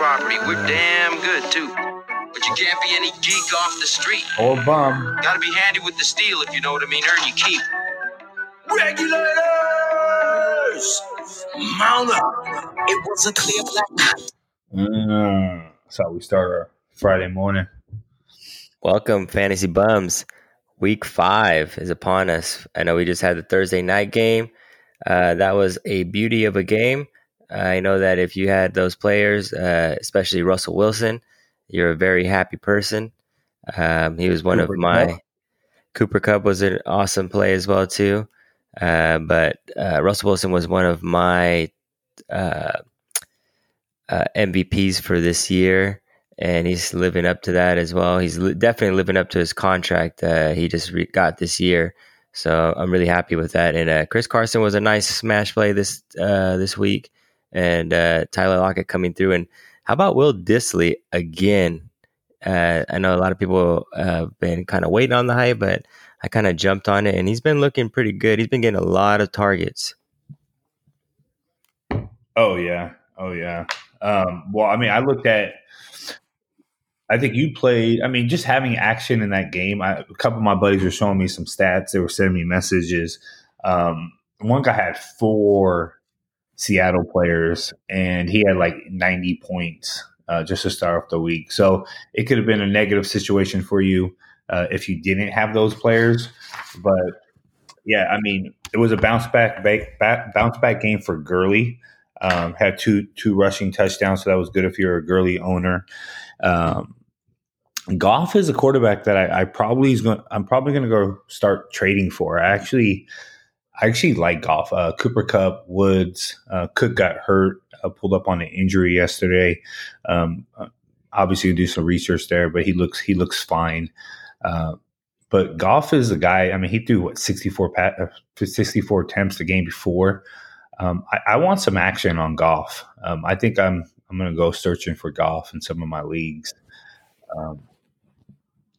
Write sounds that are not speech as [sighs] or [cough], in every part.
property. We're damn good, too. But you can't be any geek off the street. Or bum. Gotta be handy with the steel, if you know what I mean. Earn your keep. Regulators! Mount up. It was a clear black Mm, that's how we start our Friday morning. Welcome, Fantasy Bums. Week five is upon us. I know we just had the Thursday night game. Uh, that was a beauty of a game. I know that if you had those players, uh, especially Russell Wilson, you're a very happy person. Um, he was one Cooper of my. Kupp. Cooper Kupp was an awesome play as well too, uh, but uh, Russell Wilson was one of my uh, uh, MVPs for this year, and he's living up to that as well. He's li- definitely living up to his contract uh, he just re- got this year. So I'm really happy with that. And uh, Chris Carson was a nice smash play this uh, this week, and uh, Tyler Lockett coming through. And how about Will Dissly again? Uh, I know a lot of people have been kind of waiting on the hype, but I kind of jumped on it, and he's been looking pretty good. He's been getting a lot of targets. Oh yeah. Oh yeah. Um, well, I mean, I looked at. I think you played. I mean, just having action in that game. I, a couple of my buddies were showing me some stats. They were sending me messages. Um, one guy had four Seattle players, and he had like ninety points uh, just to start off the week. So it could have been a negative situation for you uh, if you didn't have those players. But yeah, I mean, it was a bounce back bounce back game for Gurley. Um, had two two rushing touchdowns, so that was good if you're a Gurley owner. Um, Goff is a quarterback that I, I probably is going. I'm probably going to go start trading for. I actually, I actually like Goff. Uh, Cooper Kupp, Woods, uh, Cook got hurt, uh, pulled up on an injury yesterday. Um, uh, obviously, do some research there, but he looks he looks fine. Uh, but Goff is a guy. I mean, he threw what 64 pat, uh, 64 attempts the game before. Um, I, I want some action on Goff. Um, I think I'm I'm going to go searching for Goff in some of my leagues. Um,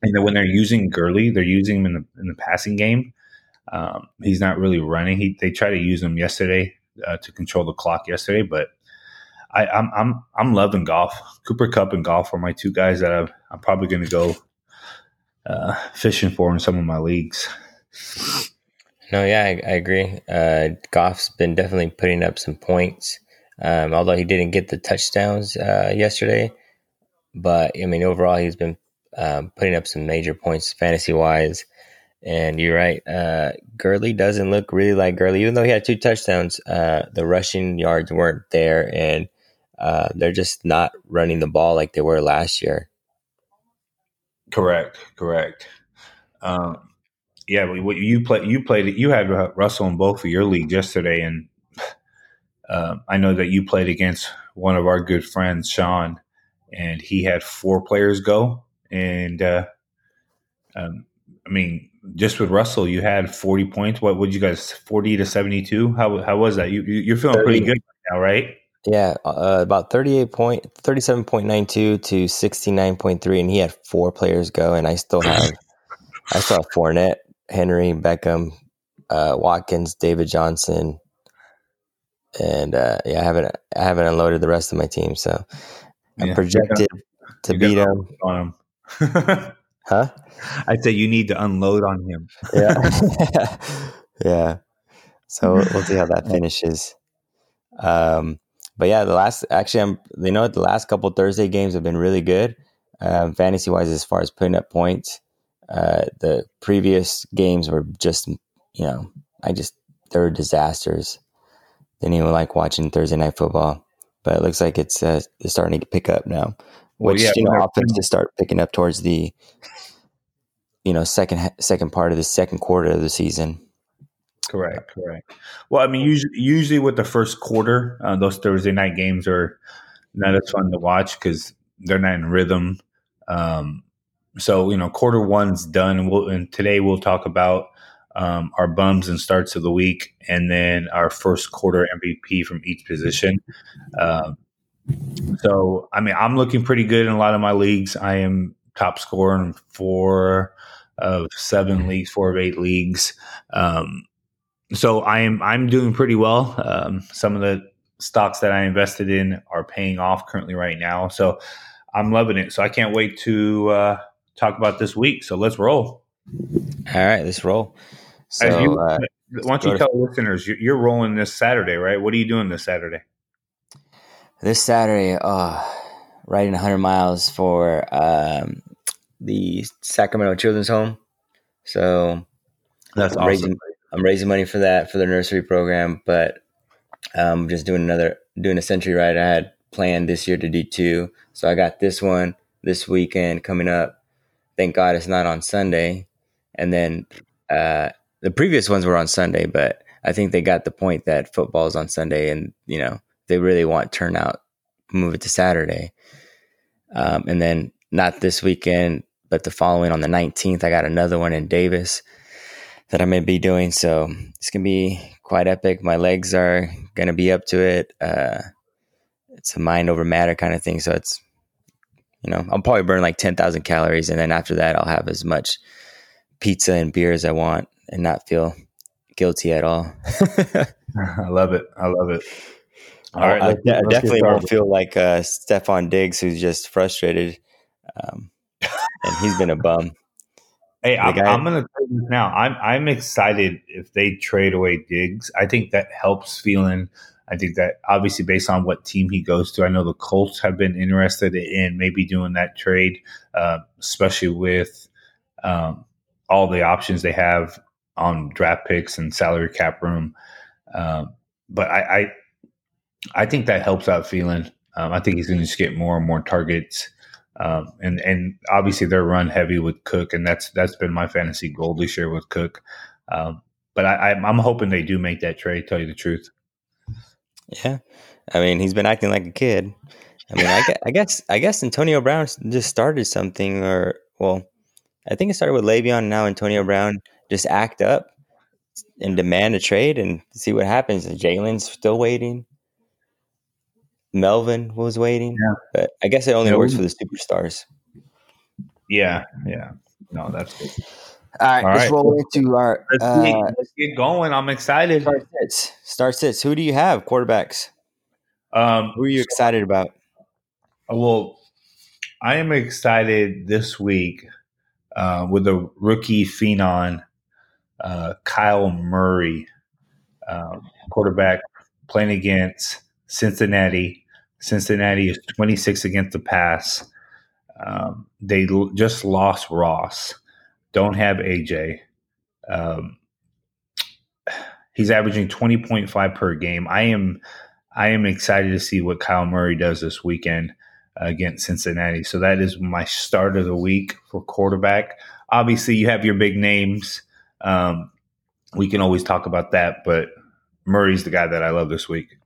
and then when they're using Gurley, they're using him in the in the passing game. Um, he's not really running. He they try to use him yesterday uh, to control the clock yesterday, but I, I'm I'm I'm loving Goff. Cooper Kupp and Goff are my two guys that I'm, I'm probably going to go uh, fishing for in some of my leagues. No, yeah, I, I agree. Uh, Goff's been definitely putting up some points, um, although he didn't get the touchdowns uh, yesterday. But I mean, overall, he's been um, putting up some major points fantasy wise. And you're right, uh, Gurley doesn't look really like Gurley, even though he had two touchdowns. Uh, the rushing yards weren't there, and uh, they're just not running the ball like they were last year. Correct, correct. Um, yeah, what you play, you played, you had Russell in both of your leagues yesterday, and uh, [laughs] I know that you played against one of our good friends, Sean, and he had four players go, and uh, um, I mean, just with Russell, you had forty points. What would you guys forty to seventy two? How how was that? You you- you're feeling pretty good right now, right? Yeah, uh, about 38 point, 37.92 to 69.3, and he had four players go, and I still have, I still have Fournette, Henry, Beckham, uh, Watkins, David Johnson, and uh, yeah, I haven't, I haven't unloaded the rest of my team, so I'm Yeah. projected to beat got him, on him. [laughs] huh? I'd say you need to unload on him. Yeah, [laughs] [laughs] yeah. So we'll see how that finishes. Um, but yeah, the last actually, I'm you know the last couple Thursday games have been really good, um, fantasy wise as far as putting up points. Uh, the previous games were just you know I just they were disasters. Didn't even like watching Thursday night football, but it looks like it's uh, it's starting to pick up now. Well, Which yeah, you know, when- offenses start picking up towards the you know second second part of the second quarter of the season. Correct, correct. Well, I mean, usually, usually with the first quarter, uh, those Thursday night games are not as fun to watch because they're not in rhythm. Um, so you know, quarter one's done, and we'll and today we'll talk about um, our bums and starts of the week, and then our first quarter MVP from each position. Um, so, I mean, I'm looking pretty good in a lot of my leagues. I am top scorer in four of seven leagues, four of eight leagues. Um, so I am I'm doing pretty well. Um, some of the stocks that I invested in are paying off currently right now. So I'm loving it. So I can't wait to uh, talk about this week. So let's roll. All right, let's roll. So, As you, uh, why don't you go to- tell listeners you're, you're rolling this Saturday, right? What are you doing this Saturday? This Saturday, oh, riding 100 miles for um, the Sacramento Children's Home. So That's I'm raising, I'm raising money for that for the nursery program, but I'm just doing another doing a century ride. I had planned this year to do two, so I got this one this weekend coming up. Thank God it's not on Sunday, and then uh, the previous ones were on Sunday, but I think they got the point that football is on Sunday, and you know they really want turnout, move it to Saturday, um, and then not this weekend, but the following on the 19th, I got another one in Davis that I may be doing. So it's gonna be quite epic. My legs are gonna be up to it. Uh, it's a mind over matter kind of thing. So it's you know I'll probably burn like ten thousand calories, and then after that I'll have as much pizza and beer as I want, and not feel guilty at all. [laughs] [laughs] I love it. I love it. All I- right, I, let's- de- let's get definitely won't feel like uh, Stefon Diggs, who's just frustrated, um, and he's been a bum. Hey, I'm, guy- I'm going to tell you now. I'm I'm excited if they trade away Diggs. I think that helps Thielen. I think that obviously based on what team he goes to, I know the Colts have been interested in maybe doing that trade, uh, especially with um, all the options they have on draft picks and salary cap room. Um, but I, I think that helps out Thielen. Um, I think he's going to just get more and more targets. Um, and and obviously they're run heavy with Cook, and that's that's been my fantasy goal this year with Cook. Um, but I, I'm I'm hoping they do make that trade. Tell you the truth. Yeah, I mean he's been acting like a kid. I mean, I, I guess I guess Antonio Brown just started something, or well, I think it started with Le'Veon. Now Antonio Brown just act up and demand a trade and see what happens. And Jalen's still waiting. Melvin was waiting, Yeah. but I guess it only Yeah, works we- for the superstars. Yeah, yeah. No, that's good. All right, All let's right. roll into our Let's, uh, get, let's get going. I'm excited. start sits. Start sits. Who do you have? Quarterbacks. Um, Who are you excited about? Well, I am excited this week uh, with the rookie phenom, uh, Kyler Murray, um, quarterback playing against Cincinnati. Cincinnati is 26 against the pass. Um, they l- just lost Ross. Don't have AJ. Um, he's averaging 20.5 per game. I am I am excited to see what Kyler Murray does this weekend against Cincinnati. So that is my start of the week for quarterback. Obviously, you have your big names. Um, we can always talk about that, but Murray's the guy that I love this week.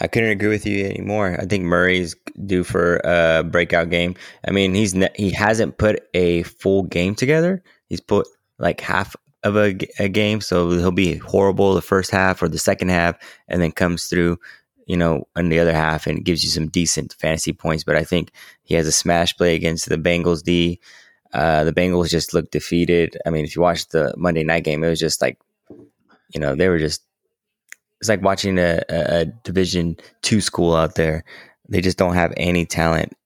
I couldn't agree with you anymore. I think Murray's due for a breakout game. I mean, he's ne- he hasn't put a full game together. He's put like half of a game, so he'll be horrible the first half or the second half, and then comes through, you know, in the other half and gives you some decent fantasy points. But I think he has a smash play against the Bengals D. Uh, the Bengals just looked defeated. I mean, if you watch the Monday night game, it was just like, you know, they were just it's like watching a, a, division two school out there they just don't have any talent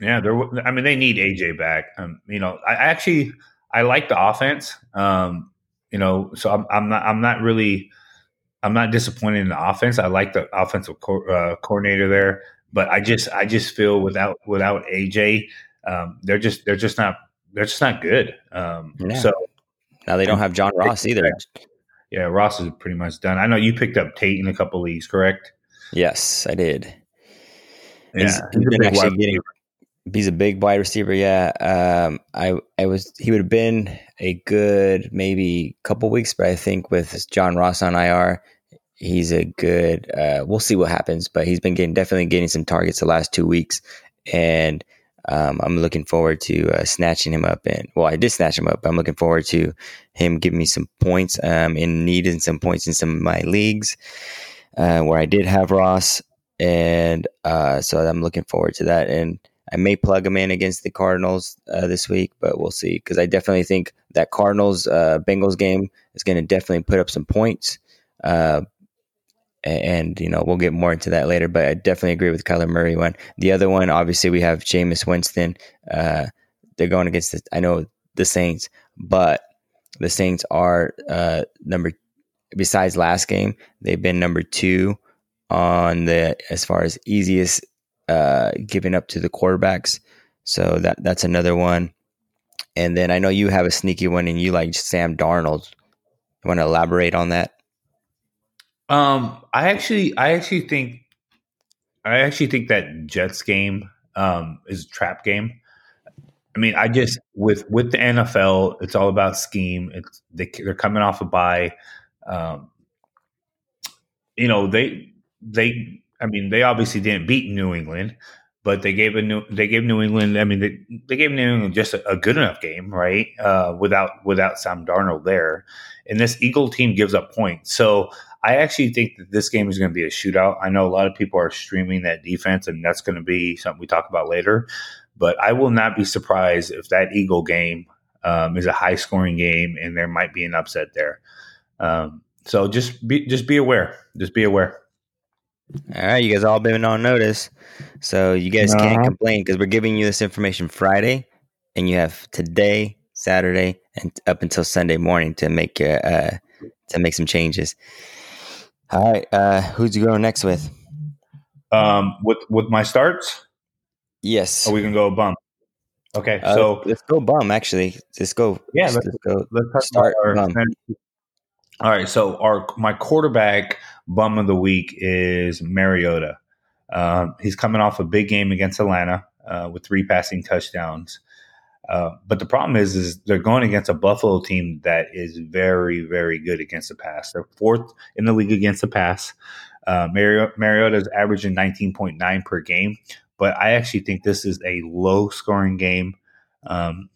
Yeah, they're. I mean, they need AJ back. Um, you know, I I actually I like the offense. Um, you know, so I'm, I'm not I'm not really I'm not disappointed in the offense. I like the offensive co- uh, coordinator there, but I just I just feel without without AJ, um, they're just they're just not they're just not good. Um, Yeah. So now they don't have john ross either yeah, Ross is pretty much done. I know you picked up Tate in a couple leagues, correct? yes i did Yeah, he's, he's been big actually wide getting he's a big wide receiver yeah um i i was he would have been a good maybe couple weeks but i think with john ross on ir he's a good uh we'll see what happens but he's been getting definitely getting some targets the last two weeks and um, I'm looking forward to uh, snatching him up. And well, I did snatch him up. I'm looking forward to him giving me some points. Um, in needing some points in some of my leagues uh, where I did have Ross, and uh, so I'm looking forward to that. And I may plug him in against the Cardinals uh, this week, but we'll see because I definitely think that Cardinals uh, Bengals game is going to definitely put up some points. Uh, and you know we'll get more into that later. But I definitely agree with Kyler Murray one. The other one, obviously, we have Jameis Winston. Uh, they're going against the, I know the Saints, but the Saints are uh, number besides last game, they've been number two on the as far as easiest uh, giving up to the quarterbacks. So that that's another one. And then I know you have a sneaky one, and you like Sam Darnold. You want to elaborate on that? Um, I actually, I actually think, I actually think that Jets game um, is a trap game. I mean, I just with with the NFL, it's all about scheme. It's they, they're coming off a bye. Um, you know, they they. I mean, they obviously didn't beat New England, but they gave a new they gave New England. I mean, they, they gave New England just a, a good enough game, right? Uh, without without Sam Darnold there, and this Eagle team gives up points. So I actually think that this game is going to be a shootout. I know a lot of people are streaming that defense, and that's going to be something we talk about later. But I will not be surprised if that Eagle game um, is a high scoring game, and there might be an upset there. Um, so just be just be aware. Just be aware. All right, you guys all been on notice, so you guys can't Uh-huh. complain because we're giving you this information Friday, and you have today, Saturday, and up until Sunday morning to make uh, uh to make some changes. All right, uh, who's you going next with? Um, with with my starts, Yes. are we gonna go bum? Okay, Uh, so let's go bum. Actually, let's go. Yeah, let's, let's- go. let's talk Start about our bum. All right, so our my quarterback bum of the week is Mariota. Um, he's coming off a big game against Atlanta uh, with three passing touchdowns. Uh, but the problem is, is they're going against a Buffalo team that is very, very good against the pass. They're fourth in the league against the pass. Uh, Mario, Mariota is averaging 19.9 per game, but I actually think this is a low scoring game. Um,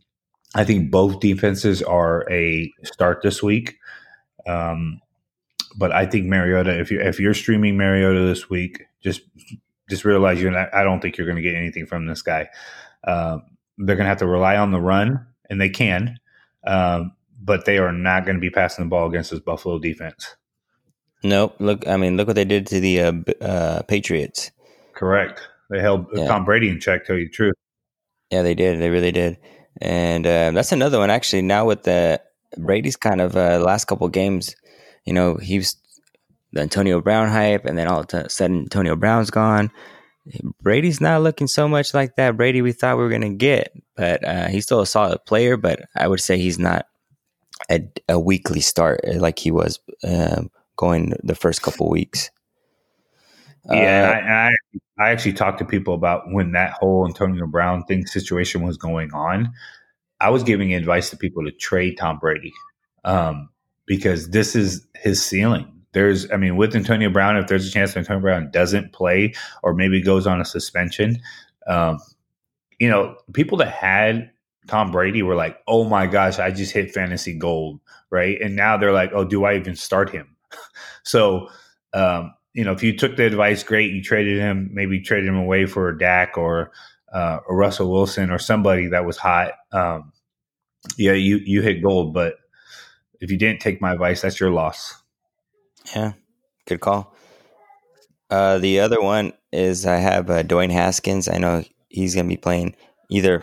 I think both defenses are a start this week. Um, but I think Mariota, if you if you're streaming Mariota this week, just just realize you're not. I don't think you're going to get anything from this guy. Um, they're going to have to rely on the run, and they can, um, but they are not going to be passing the ball against this Buffalo defense. Nope. Look, I mean, look what they did to the uh, uh, Patriots. Correct. They held Yeah. Tom Brady in check. Tell you the truth. Yeah, they did. They really did. And uh, that's another one actually. Now with the Brady's kind of uh, last couple games, you know, he was the Antonio Brown hype, and then all of a sudden Antonio Brown's gone. Brady's not looking so much like that Brady we thought we were gonna get, but uh, he's still a solid player. But I would say he's not a, a weekly start uh, like he was um going the first couple weeks. Yeah, Uh, I, I I actually talked to people about when that whole Antonio Brown thing situation was going on. I was giving advice to people to trade Tom Brady um, because this is his ceiling. There's, I mean, with Antonio Brown, if there's a chance Antonio Brown doesn't play or maybe goes on a suspension, um, you know, people that had Tom Brady were like, "Oh my gosh, I just hit fantasy gold," right? And now they're like, "Oh, do I even start him?" [laughs] so um, you know, if you took the advice, great. You traded him, maybe traded him away for a Dak or uh, a Russell Wilson or somebody that was hot. Um, yeah, you you hit gold. But if you didn't take my advice, that's your loss. Yeah, good call. Uh, the other one is I have uh, Dwayne Haskins. I know he's going to be playing either.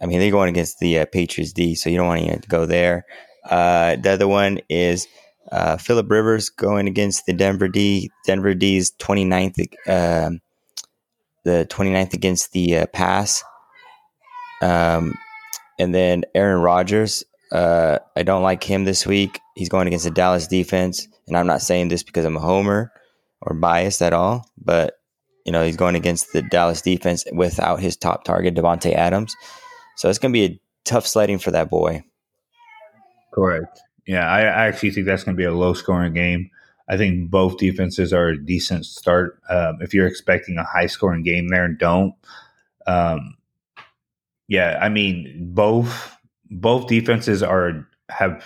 I mean, they're going against the uh, Patriots D, so you don't want to go there. Uh, the other one is uh, Philip Rivers going against the Denver D. Denver D's 29th, um, the 29th against the uh, pass. Um, and then Aaron Rodgers. Uh, I don't like him this week. He's going against the Dallas defense, and I'm not saying this because I'm a homer or biased at all, but you know he's going against the Dallas defense without his top target Davante Adams, so it's going to be a tough sledding for that boy. Correct. Yeah, I, I actually think that's going to be a low scoring game. I think both defenses are a decent start. Um, if you're expecting a high scoring game there, don't. Um, yeah, I mean both both defenses are have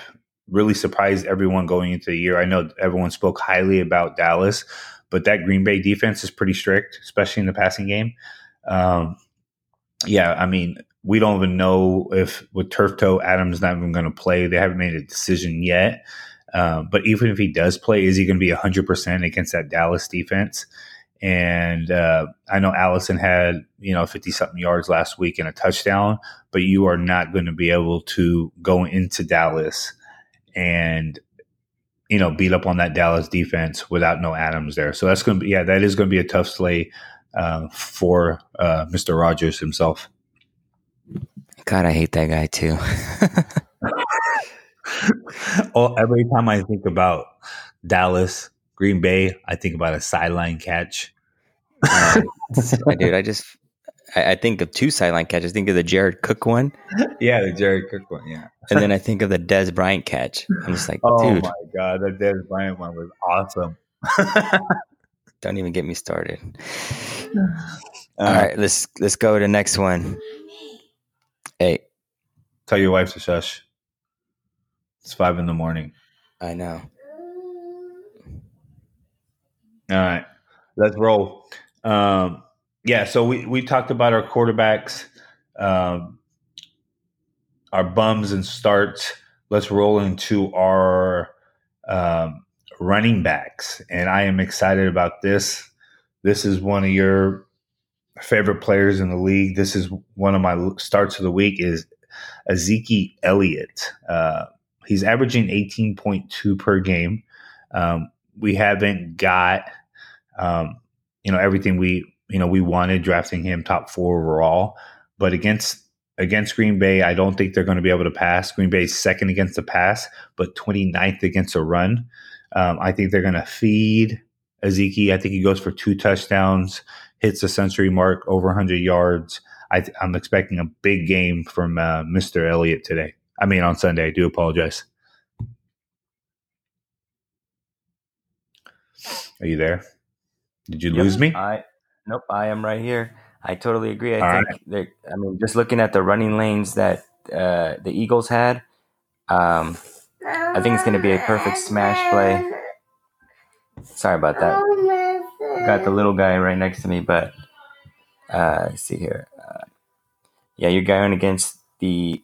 really surprised everyone going into the year. I know everyone spoke highly about Dallas, but that Green Bay defense is pretty strict, especially in the passing game. Um, yeah, I mean, we don't even know if with turf toe Adams not even going to play. They haven't made a decision yet. Um, but even if he does play, is he going to be 100% against that Dallas defense? And uh, I know Allison had, you know, 50 something yards last week and a touchdown, but you are not going to be able to go into Dallas and, you know, beat up on that Dallas defense without no Adams there. So that's going to be, yeah, that is going to be a tough slate uh, for uh, Mr. Rogers himself. God, I hate that guy too. [laughs] oh, every time I think about Dallas, Green Bay, I think about a sideline catch. Um, [laughs] dude, I just I, I, think of two sideline catches. I think of the Jared Cook one. [laughs] Yeah, the Jared Cook one. Yeah, and then I think of the Dez Bryant catch. I'm just like, [laughs] oh dude. my god, the Dez Bryant one was awesome. [laughs] Don't even get me started. Uh, All right, let's let's go to the next one. Hey, tell your wife to shush. It's five in the morning. I know. All right, let's roll. Um, yeah, so we we talked about our quarterbacks, um, our bums and starts. Let's roll into our um, running backs, and I am excited about this. This is one of your favorite players in the league. This is one of my starts of the week. Is Ezekiel Elliott. Uh, he's averaging 18.2 per game. Um, we haven't got um, you know everything we you know we wanted drafting him top four overall, but against against Green Bay, I don't think they're going to be able to pass. Green Bay's second against the pass, but 29th against a run. Um, I think they're going to feed Ezekiel. I think he goes for two touchdowns, hits the century mark, over 100 yards. I am expecting a big game from uh, Mr. Elliott today. I mean, on Sunday. I do apologize. Are you there? Did you yep, lose me? I nope. I am right here. I totally agree. I All think right. I mean, just looking at the running lanes that uh, the Eagles had, um, I think it's going to be a perfect smash play. Sorry about that. Got the little guy right next to me, but uh, let's see here. Uh, yeah, you're going against the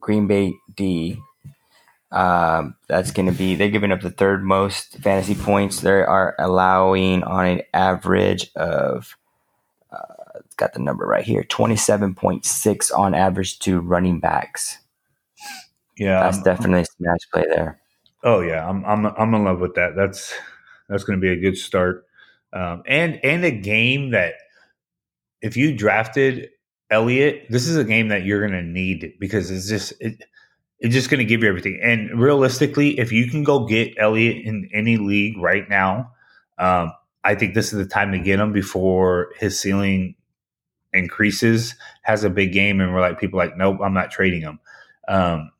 Green Bay D. Um, that's going to be they're giving up the third most fantasy points. They are allowing on an average of uh, got the number right here twenty seven point six on average to running backs. Yeah, that's I'm, definitely a smash play there. Oh yeah, I'm I'm I'm in love with that. That's that's going to be a good start, um, and and a game that if you drafted Elliott, this is a game that you're going to need because it's just it, it's just going to give you everything. And realistically, if you can go get Elliott in any league right now, um, I think this is the time to get him before his ceiling increases, has a big game, and we're like people like, nope, I'm not trading him. Um,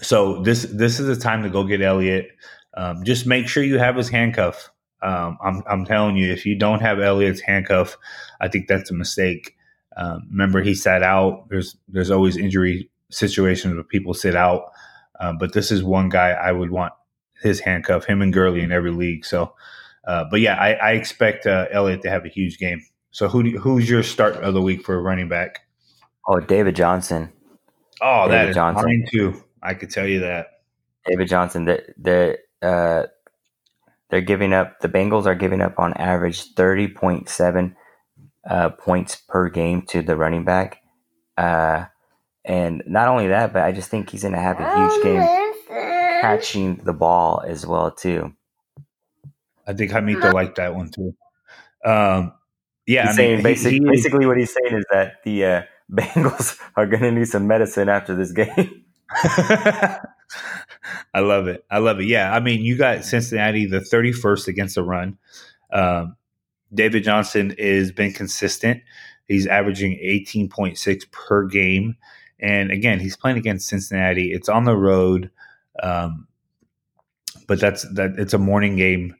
so this this is the time to go get Elliott. Um, just make sure you have his handcuff. Um, I'm I'm telling you, if you don't have Elliott's handcuff, I think that's a mistake. Um, remember, he sat out. There's there's always injury situations where people sit out. Uh, but this is one guy I would want his handcuff, him and Gurley in every league. So, uh, but yeah, I, I expect uh, Elliott to have a huge game. So who do, who's your start of the week for a running back? Oh, David Johnson. Oh, David that is Johnson. mine too. I could tell you that. David Johnson. They they uh, they're giving up. The Bengals are giving up on average thirty point seven uh, points per game to the running back. Uh, and not only that, but I just think he's going to have a huge game catching the ball as well too. I think Hamito liked that one too. Um, yeah, he's I mean, saying he, he, basically what he's saying is that the uh, [laughs] Bengals are going to need some medicine after this game. [laughs] I love it. I love it. Yeah, I mean, you got Cincinnati the 31st against the run. Um, David Johnson has been consistent. He's averaging 18.6 per game. And again, he's playing against Cincinnati. It's on the road, um, but that's that. It's a morning game.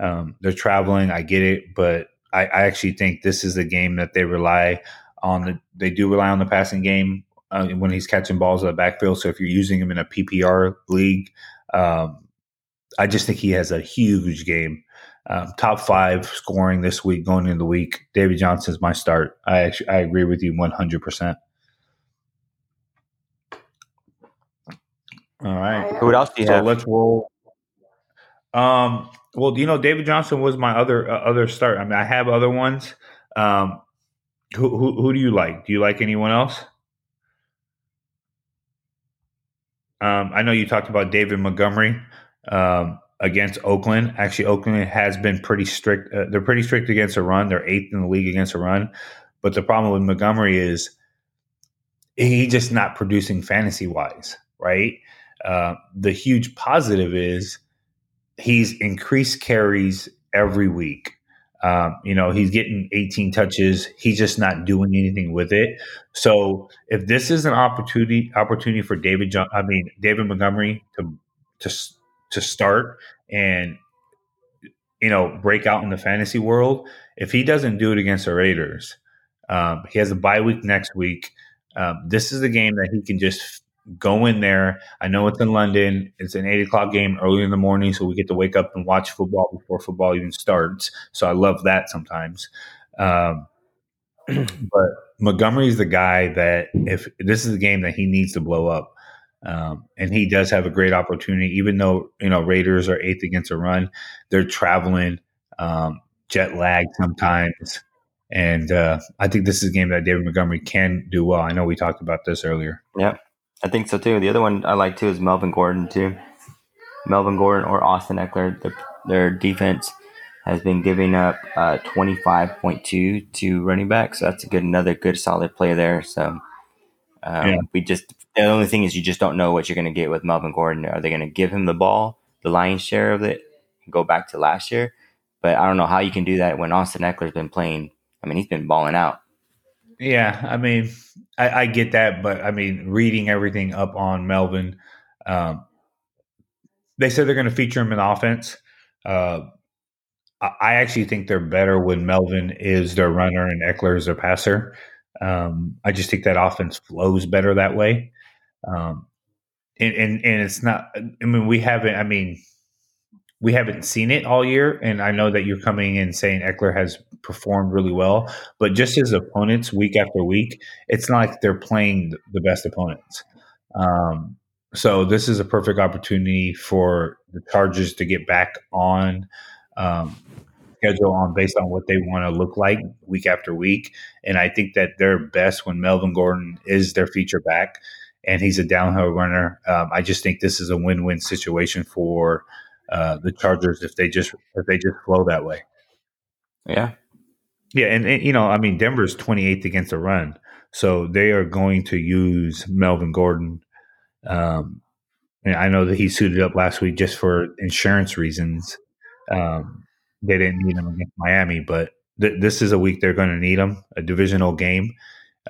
Um, they're traveling. I get it, but I, I, actually think this is the game that they rely on. The, they do rely on the passing game uh, when he's catching balls in the backfield. So if you're using him in a PPR league, um, I just think he has a huge game. Um, top five scoring this week, going into the week. David Johnson is my start. I actually, I agree with you 100. percent All right. Who else do you so have? let's roll. Um. Well, do you know, David Johnson was my other uh, other start. I mean, I have other ones. Um. Who, who who do you like? Do you like anyone else? Um, I know you talked about David Montgomery um, against Oakland. Actually, Oakland has been pretty strict. Uh, they're pretty strict against a run. They're eighth in the league against a run. But the problem with Montgomery is he's just not producing fantasy wise, right? Uh, the huge positive is he's increased carries every week. Um, you know, he's getting 18 touches. He's just not doing anything with it. So if this is an opportunity opportunity for David John, I mean David Montgomery to to to start and you know break out in the fantasy world, if he doesn't do it against the Raiders, um, he has a bye week next week. Um, this is the game that he can just go in there. I know it's in London. It's an eight o'clock game early in the morning, so we get to wake up and watch football before football even starts. So I love that sometimes. Um, [clears throat] but Montgomery's the guy that if this is the game that he needs to blow up. Um, and he does have a great opportunity, even though you know Raiders are eighth against a run. They're traveling, um, jet lag sometimes, and uh, I think this is a game that David Montgomery can do well. I know we talked about this earlier. Yeah, I think so too. The other one I like too is Melvin Gordon too. Melvin Gordon or Austin Ekeler. Their, their defense has been giving up uh, twenty five point two to running back, so that's a good another good solid play there. So um, Yeah. we just the only thing is you just don't know what you're going to get with Melvin Gordon. Are they going to give him the ball, the lion's share of it, and go back to last year? But I don't know how you can do that when Austin Ekeler's been playing. I mean, he's been balling out. Yeah, I mean, I, I get that, but I mean, reading everything up on Melvin, um, they said they're going to feature him in offense. Uh, I actually think they're better when Melvin is their runner and Ekeler is their passer. Um, I just think that offense flows better that way. Um, and, and and it's not. I mean, we haven't. I mean, we haven't seen it all year, and I know that you're coming in saying Ekeler has performed really well, but just his opponents week after week, it's not like they're playing the best opponents. Um, so this is a perfect opportunity for the Chargers to get back on um, schedule on based on what they want to look like week after week. And I think that they're best when Melvin Gordon is their feature back and he's a downhill runner. Um, I just think this is a win-win situation for uh, the Chargers if they just if they just flow that way. Yeah, Yeah, and, and you know, I mean, Denver's 28th against the run, so they are going to use Melvin Gordon. Um, and I know that he suited up last week just for insurance reasons. Um, they didn't need him against Miami, but th- this is a week they're going to need him, a divisional game.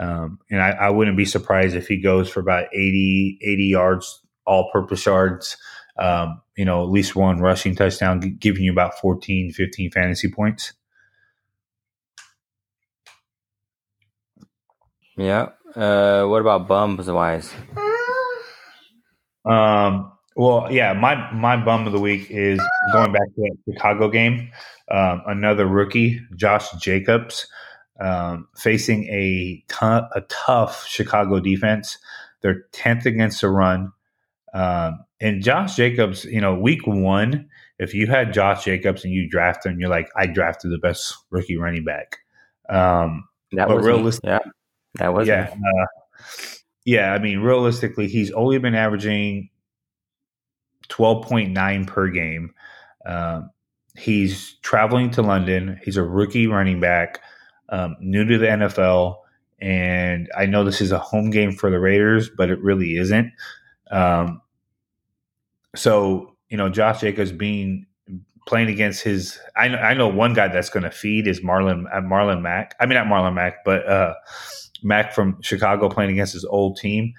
Um, and I, I wouldn't be surprised if he goes for about 80, 80 yards, all purpose yards, um, you know, at least one rushing touchdown, giving you about 14, 15 fantasy points. yeah. Uh, what about bums wise? Um, well, yeah, my my bum of the week is going back to that Chicago game. Um, another rookie, Josh Jacobs, um, facing a tou- a tough Chicago defense. They're tenth against the run. Um, and Josh Jacobs, you know, week one, if you had Josh Jacobs and you draft him, you're like, I drafted the best rookie running back. Um, That But was me. yeah, that was yeah, uh, yeah. I mean, realistically, he's only been averaging twelve point nine per game. Um, he's traveling to London. He's a rookie running back, um, new to the NFL, and I know this is a home game for the Raiders, but it really isn't. Um, so you know, Josh Jacobs being playing against his. I know, I know one guy that's going to feed is Marlon uh, Marlon Mack. I mean, not Marlon Mack, but uh, Mack from Chicago playing against his old team.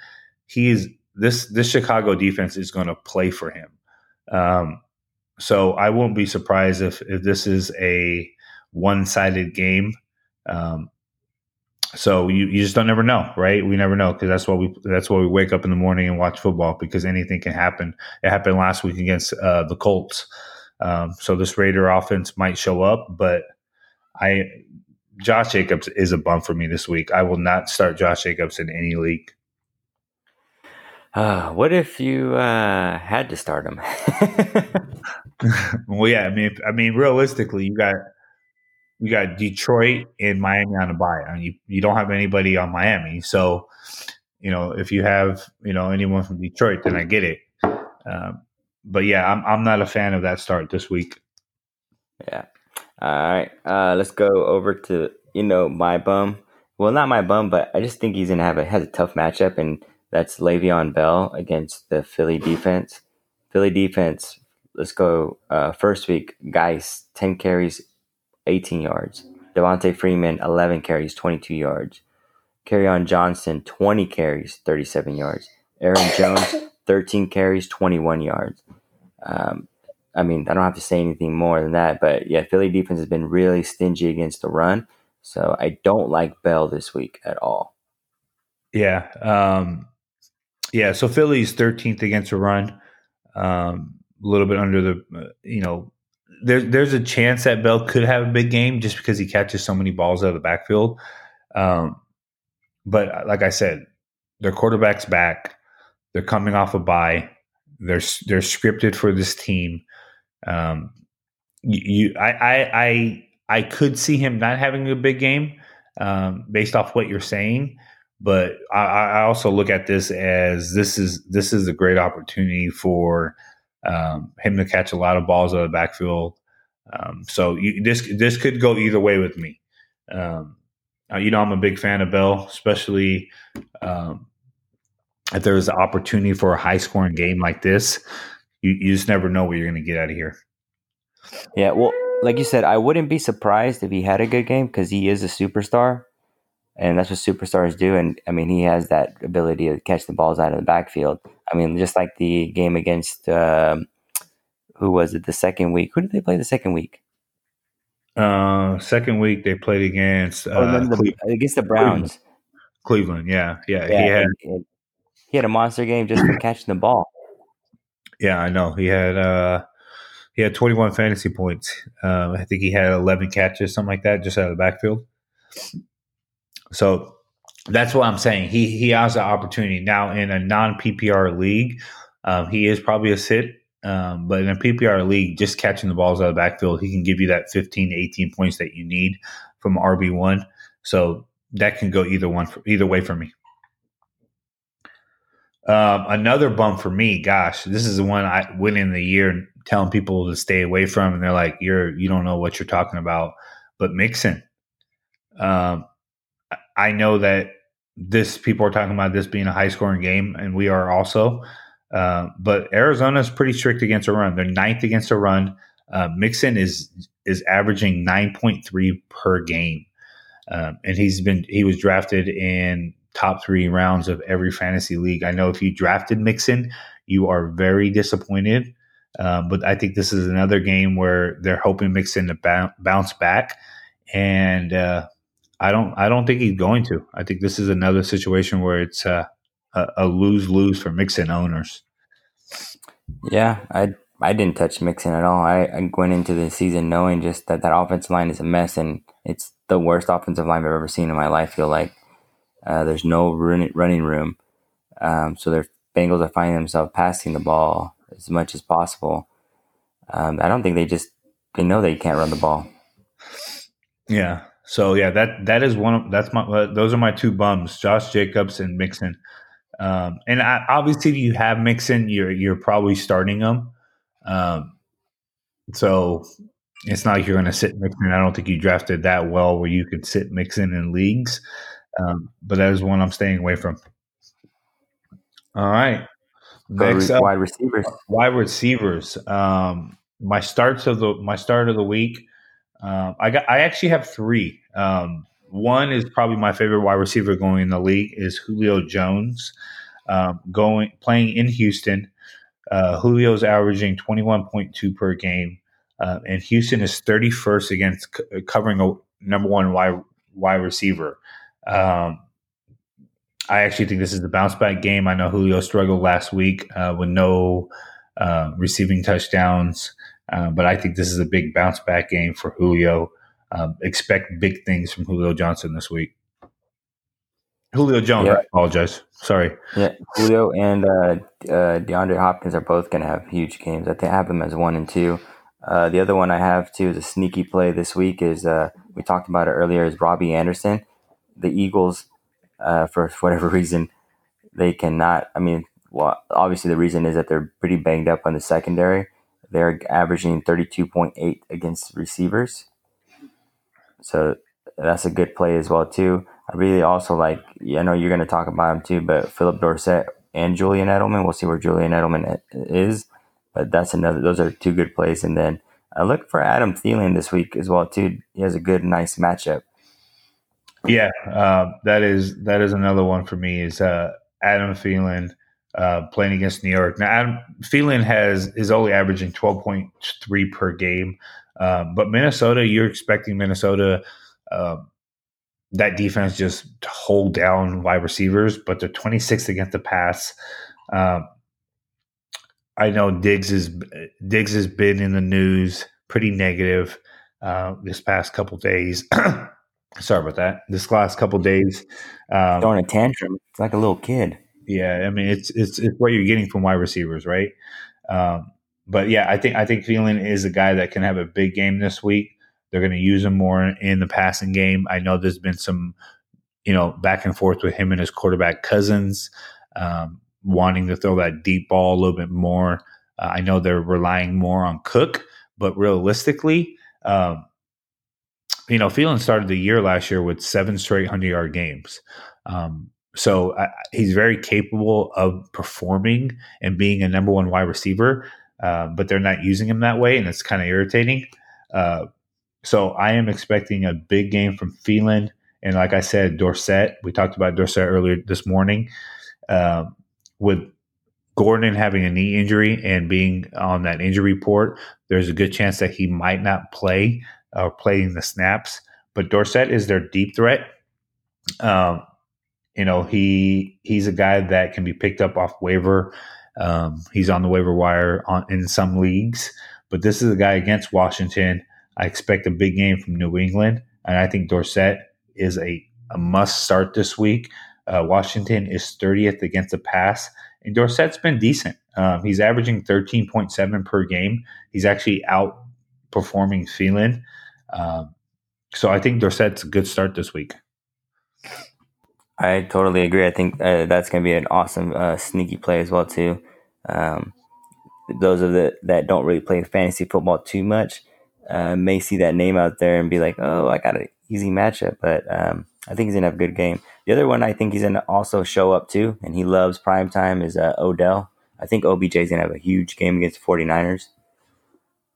He is this this Chicago defense is going to play for him. Um, so I won't be surprised if if this is a one sided game. Um, so you, you just don't never know, right? We never know because that's why we that's why we wake up in the morning and watch football because anything can happen. It happened last week against uh, the Colts. Um, so this Raider offense might show up, but I Josh Jacobs is a bum for me this week. I will not start Josh Jacobs in any league. Uh, what if you uh, had to start him? [laughs] [laughs] well, yeah, I mean, if, I mean, realistically, you got you got Detroit and Miami on the bye. I mean, you, you don't have anybody on Miami, so you know if you have you know anyone from Detroit, then I get it. Um, but yeah, I'm I'm not a fan of that start this week. Yeah. All right. Uh, let's go over to you know my bum. Well, not my bum, but I just think he's gonna have a has a tough matchup, and that's Le'Veon Bell against the Philly defense. Philly defense. Let's go. Uh, first week, guys, ten carries, eighteen yards. Devonta Freeman, eleven carries, twenty-two yards. Kerryon Johnson, twenty carries, thirty-seven yards. Aaron Jones, [coughs] thirteen carries, twenty-one yards. Um, I mean, I don't have to say anything more than that. But yeah, Philly defense has been really stingy against the run. So I don't like Bell this week at all. Yeah. Um, yeah. So Philly's 13th against the run. Um, a little bit under the, uh, you know, there, there's a chance that Bell could have a big game just because he catches so many balls out of the backfield. Um, but uh, like I said, their quarterback's back. They're coming off a bye. They're they're scripted for this team. Um, you, I, I, I, I could see him not having a big game um, based off what you're saying, but I, I, also look at this as this is this is a great opportunity for um, him to catch a lot of balls out of the backfield. Um, so you, this this could go either way with me. Um, you know, I'm a big fan of Bell, especially um, if there's an opportunity for a high scoring game like this you, you just never know what you're going to get out of here. Yeah, well, like you said, I wouldn't be surprised if he had a good game because he is a superstar, and that's what superstars do. And I mean, he has that ability to catch the balls out of the backfield. I mean, just like the game against um, who was it? The second week. Who did they play the second week? Uh, second week they played against uh, oh, the, Cleveland. against the Browns. Cleveland, yeah, yeah. yeah he had he had a monster game just for catching the ball. [clears throat] Yeah, I know. He had uh he had 21 fantasy points. Um, I think he had 11 catches, something like that, just out of the backfield. So that's what I'm saying. He he has the opportunity now in a non PPR league. Um, he is probably a sit, um, but in a PPR league, just catching the balls out of the backfield, he can give you that 15 to 18 points that you need from RB one. So that can go either one, for, either way for me. Um, another bump for me, gosh, this is the one I went in the year telling people to stay away from, and they're like, "You're you don't know what you're talking about." But Mixon, um, I know that this people are talking about this being a high scoring game, and we are also. Uh, but Arizona is pretty strict against a run. They're ninth against a run. Uh, Mixon is is averaging nine point three per game, um, and he's been he was drafted in top three rounds of every fantasy league. I know if you drafted Mixon, you are very disappointed. Um, but I think this is another game where they're hoping Mixon to bounce back, and uh, I don't. I don't think he's going to. I think this is another situation where it's uh, a lose lose for Mixon owners. Yeah, I I didn't touch Mixon at all. I, I went into the season knowing just that that offensive line is a mess, and it's the worst offensive line I've ever seen in my life. I feel like uh, there's no run- running room. Um, so their Bengals are finding themselves passing the ball as much as possible. Um, I don't think they just they know they can't run the ball. Yeah. So yeah, that that is one of that's my uh, those are my two bums, Josh Jacobs and Mixon. Um, and I, obviously, if you have Mixon, you're you're probably starting them. Um, so it's not like you're going to sit Mixon. I don't think you drafted that well where you could sit Mixon in leagues. Um, but that is one I'm staying away from. All right. Next up, wide receivers. Wide receivers. Um, my starts of the my start of the week. Um, I got. I actually have three. Um, one is probably my favorite wide receiver going in the league is Julio Jones. Um, going playing in Houston. Uh, Julio's averaging 21.2 per game, uh, and Houston is 31st against c- covering a number one wide wide receiver. Um, I actually think this is the bounce back game. I know Julio struggled last week uh, with no uh, receiving touchdowns, uh, but I think this is a big bounce back game for Julio. Um, expect big things from Julio Johnson this week. Julio Jones. Yeah. I apologize. Sorry. Yeah, Julio and uh, uh, DeAndre Hopkins are both going to have huge games. I think I have them as one and two. Uh, the other one I have too is a sneaky play this week. Is uh, we talked about it earlier? Is Robbie Anderson? The Eagles, uh, for [laughs] whatever reason, they cannot. I mean, well, obviously the reason is that they're pretty banged up on the secondary. They're averaging thirty two point eight against receivers, so that's a good play as well too. I really also like. I know you're going to talk about him too, but Phillip Dorsett and Julian Edelman. We'll see where Julian Edelman is, but that's another. Those are two good plays. And then I look for Adam Thielen this week as well too. He has a good, nice matchup. Yeah, uh, that is that is another one for me. Is uh, Adam Thielen uh, playing against New York? Now, Adam Thielen has is only averaging twelve point three per game, um, but Minnesota, you're expecting Minnesota. Uh, that defense just hold down wide receivers, but they're 26th against the pass. Um, I know Diggs is Diggs has been in the news pretty negative uh, this past couple days. [coughs] Sorry about that. This last couple days, um, Throwing a tantrum. It's like a little kid. Yeah, I mean it's it's it's what you're getting from wide receivers, right? Um, but yeah, I think I think Thielen is a guy that can have a big game this week. They're going to use him more in the passing game. I know there's been some, you know, back and forth with him and his quarterback Cousins, um, wanting to throw that deep ball a little bit more. Uh, I know they're relying more on Cook, but realistically, um, you know, Thielen started the year last year with seven straight hundred yard games. Um, so I, he's very capable of performing and being a number one wide receiver, uh, but they're not using him that way, and it's kind of irritating. Uh, so I am expecting a big game from Thielen, and like I said, Dorsett. We talked about Dorsett earlier this morning. Uh, with Gordon having a knee injury and being on that injury report, there's a good chance that he might not play or playing the snaps. But Dorsett is their deep threat. Um, you know, he he's a guy that can be picked up off waiver. Um, he's on the waiver wire on, in some leagues, but this is a guy against Washington. I expect a big game from New England, and I think Dorsett is a, a must start this week. Uh, Washington is 30th against the pass, and Dorsett's been decent. Um, he's averaging 13.7 per game. He's actually outperforming Thielen. Um, so I think Dorsett's a good start this week. I totally agree. I think uh, that's going to be an awesome uh, sneaky play as well too. Um, those of the that don't really play fantasy football too much uh, may see that name out there and be like, "Oh, I got an easy matchup." But um, I think he's gonna have a good game. The other one I think he's gonna also show up too, and he loves prime time is uh, Odell. I think OBJ is gonna have a huge game against the 49ers.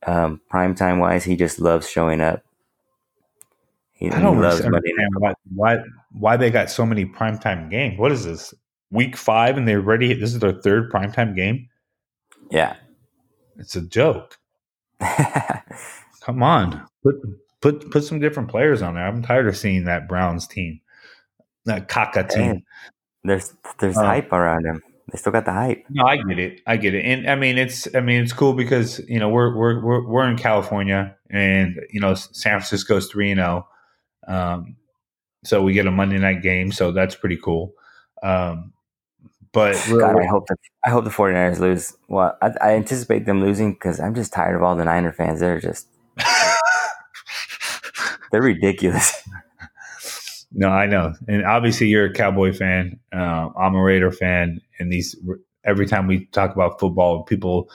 Um, prime time wise, he just loves showing up. He, I don't he loves understand Monday Night why, why why they got so many primetime games. What is this? Week five and they're ready. This is their third primetime game. Yeah. It's a joke. [laughs] Come on, put put put some different players on there. I'm tired of seeing that Browns team, that Kaka team. Dang. there's there's Uh, hype around him. They still got the hype. No, I get it. I get it. And I mean, it's I mean, it's cool because you know we're we're we're, we're in California, and you know San Francisco's three and zero. Um, so we get a Monday night game, so that's pretty cool. Um, but [sighs] God, I hope the I hope the 49ers lose. Well, I, I anticipate them losing because I'm just tired of all the Niner fans. They're just [laughs] they're ridiculous. No, I know, and obviously you're a Cowboy fan. Uh, I'm a Raider fan, and these every time we talk about football, people,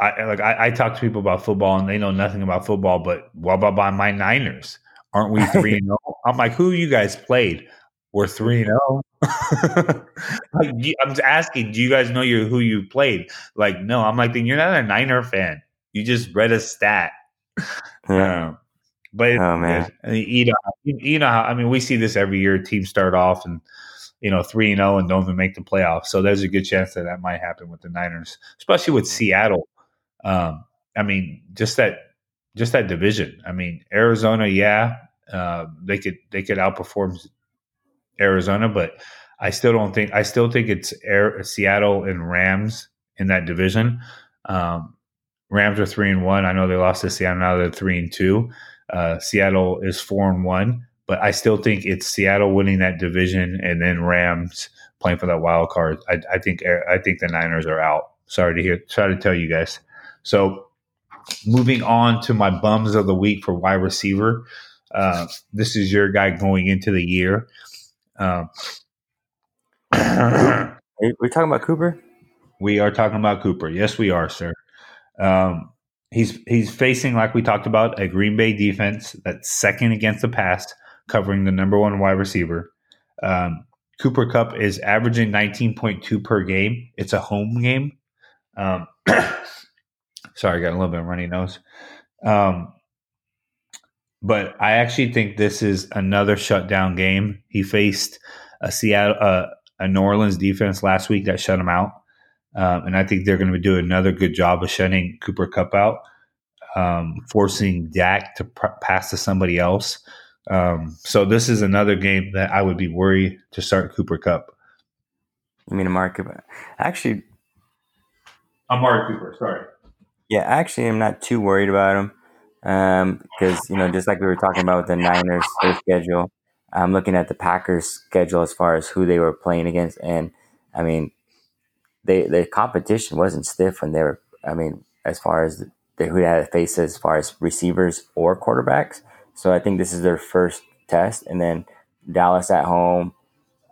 I like I, I talk to people about football, and they know nothing about football. But what about my Niners? Aren't we three and zero? I'm like, who you guys played? We're three and zero. [laughs] Like, do you- I'm just asking, do you guys know you who you played? Like, no. I'm like, then you're not a Niner fan. You just read a stat. [laughs] Yeah. Um, but Oh, man. I mean, you know, you, know how I mean, we see this every year. Teams start off and you know three and zero and don't even make the playoffs. So there's a good chance that that might happen with the Niners, especially with Seattle. Um, I mean, just that just that division. I mean, Arizona, yeah, uh, they could they could outperform Arizona, but I still don't think I still think it's Air, Seattle and Rams in that division. Um, Rams are three and one. I know they lost to Seattle. Now they're three and two. Uh, Seattle is four and one, but I still think it's Seattle winning that division and then Rams playing for that wild card. I, I think I think the Niners are out. Sorry to hear. Sorry to tell you guys. So moving on to my bums of the week for wide receiver. Uh, this is your guy going into the year. Um, [coughs] Are we talking about Cooper? we are talking about Cooper. Yes, we are, sir. Um, he's he's facing, like we talked about, a Green Bay defense that's second against the pass, covering the number one wide receiver. Um, Cooper Kupp is averaging 19.2 per game. It's a home game. Um, [coughs] sorry, I got a little bit of runny nose. Um, but I actually think this is another shutdown game. He faced a Seattle, uh, a New Orleans defense last week that shut him out, um, and I think they're going to do another good job of shutting Cooper Kupp out, um, forcing Dak to pr- pass to somebody else. Um, so this is another game that I would be worried to start Cooper Kupp. I mean, Amari Cooper. Actually, Amari Cooper, sorry. yeah, actually, I'm not too worried about him because you know, just like we were talking about the Niners' schedule, I'm looking at the Packers' schedule as far as who they were playing against, and I mean, they the competition wasn't stiff when they were. I mean, as far as they, who they had to face as far as receivers or quarterbacks. So I think this is their first test, and then Dallas at home.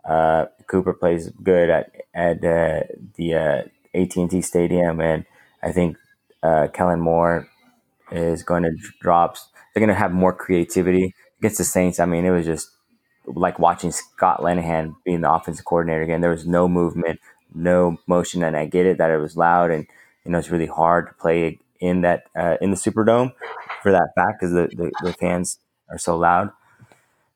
Uh, Cooper plays good at at uh, the uh, AT&T Stadium, and I think uh, Kellen Moore is going to drop. They're going to have more creativity against the Saints. I mean, it was just like watching Scott Linehan being the offensive coordinator again. There was no movement, no motion, and I get it that it was loud, and you know it's really hard to play in that uh, in the Superdome for that fact because the, the, the fans are so loud.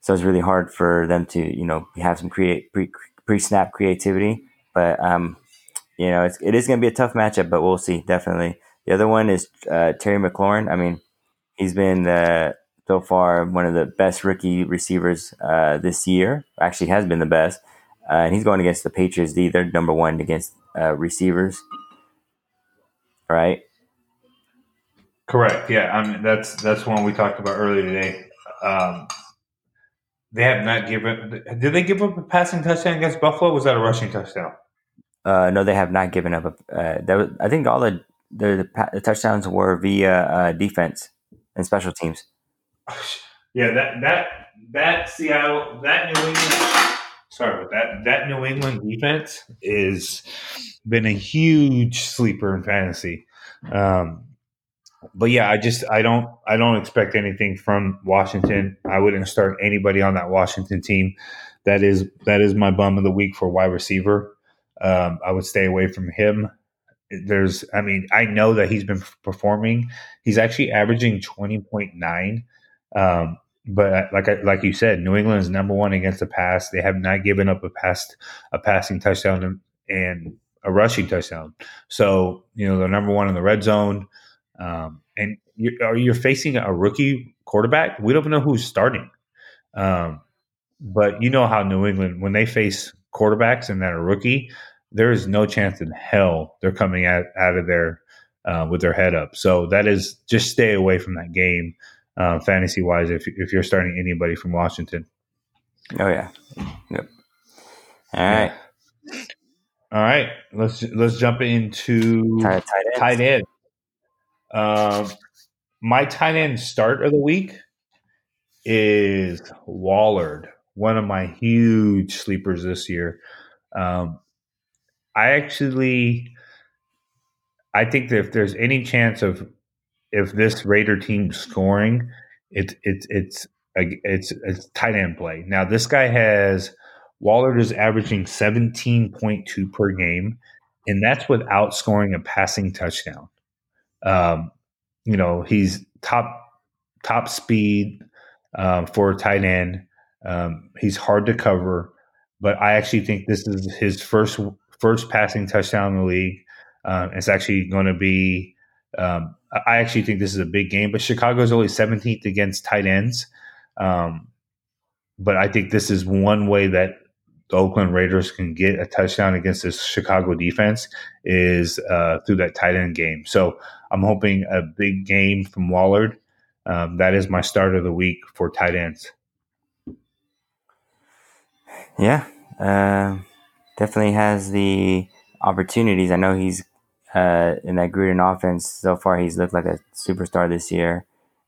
So it's really hard for them to you know have some create pre pre snap creativity, but um, you know it's, it is going to be a tough matchup, but we'll see definitely. The other one is uh, Terry McLaurin. I mean, he's been uh, so far one of the best rookie receivers uh, this year. Actually, has been the best, uh, and he's going against the Patriots. D. They're number one against uh, receivers, right? Correct. Yeah, I mean that's that's one we talked about earlier today. Um, they have not given. Did they give up a passing touchdown against Buffalo? Was that a rushing touchdown? Uh, no, they have not given up. A, uh, that was, I think all the the, the, touchdowns were via uh, defense and special teams. [laughs] Yeah, that that that Seattle that New England. Sorry, but that that New England defense is been a huge sleeper in fantasy. Um, but yeah, I just I don't I don't expect anything from Washington. I wouldn't start anybody on that Washington team. That is that is my bum of the week for wide receiver. Um, I would stay away from him. There's, I mean, I know that he's been performing. He's actually averaging twenty point nine. Um, but like I, like you said, New England is number one against the pass. They have not given up a pass a passing touchdown and, and a rushing touchdown. So you know they're number one in the red zone. Um, and you're, you're facing a rookie quarterback. We don't know who's starting. Um, but you know how New England, when they face quarterbacks and that are rookie, there is no chance in hell they're coming out, out of there uh, with their head up. So that is just stay away from that game, uh, fantasy wise, if, if you're starting anybody from Washington. Oh yeah, yep. All right, All right, let's let's jump into tight, tight tight end. Um, my tight end start of the week is Waller, one of my huge sleepers this year. Um, I actually, I think that if there's any chance of if this Raider team scoring, it's it's it's it's it's tight end play. Now this guy has Waller is averaging 17.2 per game, and that's without scoring a passing touchdown. Um, you know, he's top top speed um, for a tight end. Um, he's hard to cover, but I actually think this is his first first passing touchdown in the league. Uh, it's actually going to be. Um, I actually think this is a big game, but Chicago's only 17th against tight ends. Um, but I think this is one way that the Oakland Raiders can get a touchdown against this Chicago defense is uh, through that tight end game. So I'm hoping a big game from Waller. Um, that is my start of the week for tight ends. Yeah, uh, definitely has the opportunities. I know he's uh, in that Gruden offense so far. He's looked like a superstar this year.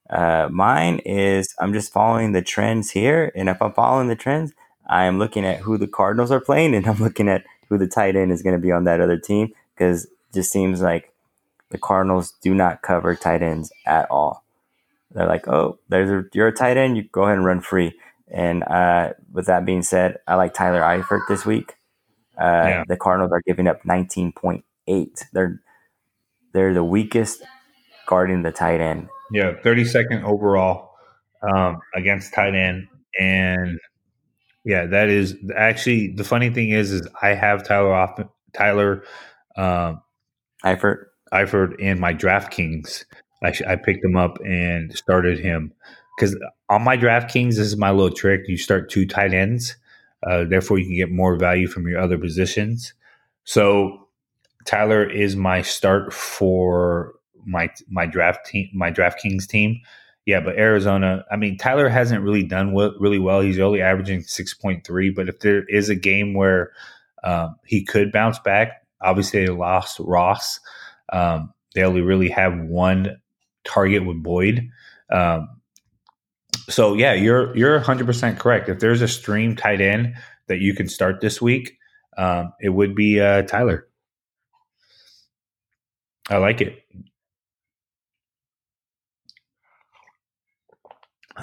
Uh, mine is I'm just following the trends here, and if I'm following the trends, I am looking at who the Cardinals are playing, and [laughs] I'm looking at who the tight end is going to be on that other team because just seems like the Cardinals do not cover tight ends at all. They're like, oh, there's a, you're a tight end, you go ahead and run free. And uh, with that being said, I like Tyler Eifert this week. Uh, Yeah. The Cardinals are giving up 19.8. They're they're the weakest guarding the tight end. Yeah, 32nd overall um, against tight end, and yeah, that is actually the funny thing is, is I have Tyler off Tyler um, Eifert. Eifert in my DraftKings. I, I picked him up and started him because on my DraftKings, this is my little trick. You start two tight ends, uh, therefore you can get more value from your other positions. So Tyler is my start for my my draft team, my DraftKings team. Yeah, but Arizona. I mean, Tyler hasn't really done really well. He's only averaging six point three. But if there is a game where um, he could bounce back, obviously they lost Ross. Um, they only really have one target with Boyd. Um, so yeah, you're you're 100 percent correct. If there's a stream tight end that you can start this week, um, it would be uh, Tyler. I like it.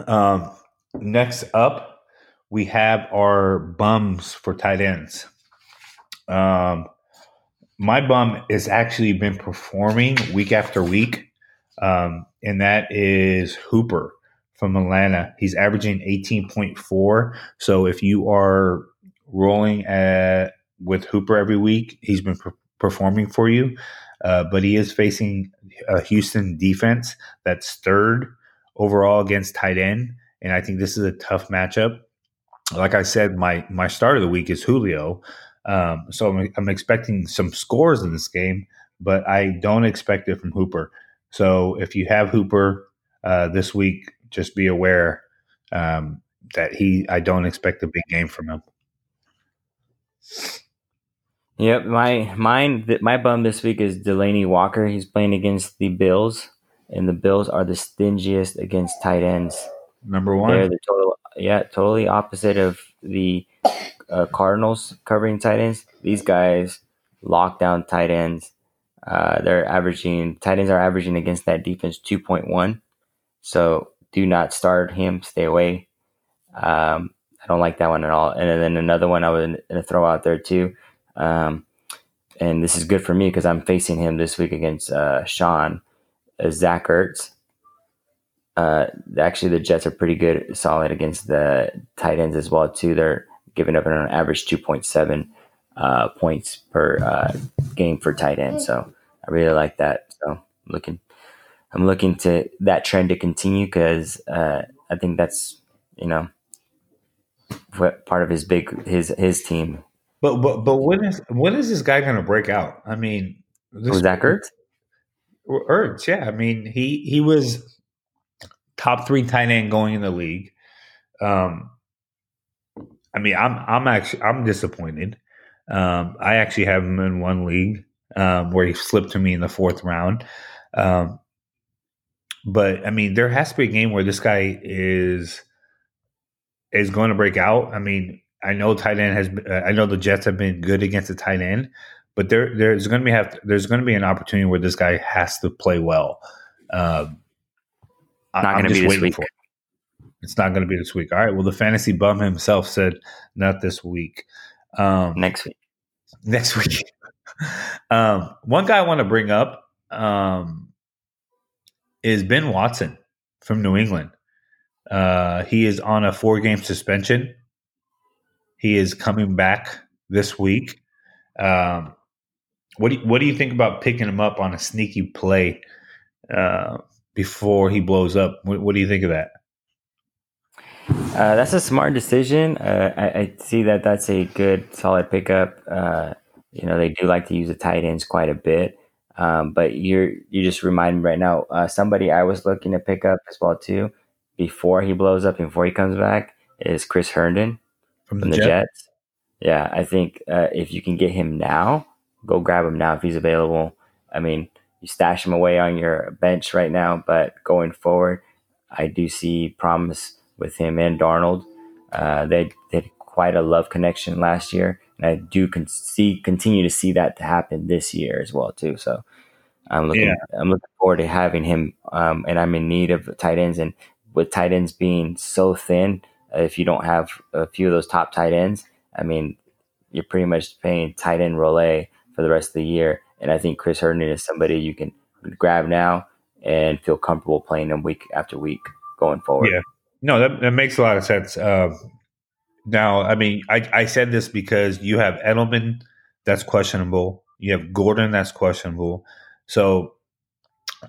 Um, next up, we have our bums for tight ends. Um, my bum has actually been performing week after week, um, and that is Hooper from Atlanta. He's averaging 18.4. So if you are rolling at, with Hooper every week, he's been per- performing for you. Uh, but he is facing a Houston defense that's third overall against tight end, and I think this is a tough matchup. Like I said, my my start of the week is Julio, um, so I'm, I'm expecting some scores in this game, but I don't expect it from Hooper. So if you have Hooper uh, this week, just be aware um, that he. I don't expect a big game from him. Yep, my mine my bum this week is Delanie Walker. He's playing against the Bills, and the Bills are the stingiest against tight ends. Number one, They're the total, yeah, totally opposite of the uh, Cardinals covering tight ends. These guys lock down tight ends. Uh, they're averaging tight ends are averaging against that defense two point one. So do not start him. Stay away. Um, I don't like that one at all. And then another one I going to throw out there too. Um, and this is good for me because I'm facing him this week against uh, Sean, uh, Zach Ertz. Uh, actually, the Jets are pretty good, solid against the tight ends as well too. They're giving up an average 2.7 uh, points per uh, game for tight end. So I really like that. So looking, I'm looking to that trend to continue because uh, I think that's you know what part of his big his his team. but but but when is when is this guy going to break out? I mean, this, Was that Ertz? Ertz, yeah. I mean, he he was top three tight end going in the league. Um, I mean, I'm I'm actually I'm disappointed. Um, I actually have him in one league um, where he slipped to me in the fourth round. Um, but I mean, there has to be a game where this guy is is going to break out. I mean, I know tight end has. been- uh, I know the Jets have been good against the tight end, but there there's going to be have there's going to be an opportunity where this guy has to play well. Um, Not gonna just be this waiting week. for it. It's not going to be this week. All right. Well, the fantasy bum himself said not this week. Um, Next week. next [laughs] week. um, one guy I want to bring up um, is Ben Watson from New England. Uh, he is on a four game suspension. He is coming back this week. Um, what do you, what do you think about picking him up on a sneaky play uh, before he blows up? What, what do you think of that? Uh, that's a smart decision. Uh, I, I see that that's a good, solid pickup. Uh, you know, they do like to use the tight ends quite a bit. Um, but you're you just remind me right now. Uh, somebody I was looking to pick up as well too, before he blows up, before he comes back, is Chris Herndon From from the, Jets? Jets. Yeah, I think uh, if you can get him now, go grab him now if he's available. I mean, you stash him away on your bench right now, but going forward, I do see promise with him and Darnold. Uh, they did quite a love connection last year, and I do con- see continue to see that to happen this year as well too. So I'm looking Yeah. I'm looking forward to having him, um, and I'm in need of tight ends. And with tight ends being so thin, uh, if you don't have a few of those top tight ends, I mean, you're pretty much paying tight end relay for the rest of the year. And I think Chris Herndon is somebody you can grab now and feel comfortable playing them week after week going forward. Yeah. No, that, that makes a lot of sense. Uh, now, I mean, I, I said this because you have Edelman that's questionable. You have Gordon that's questionable. So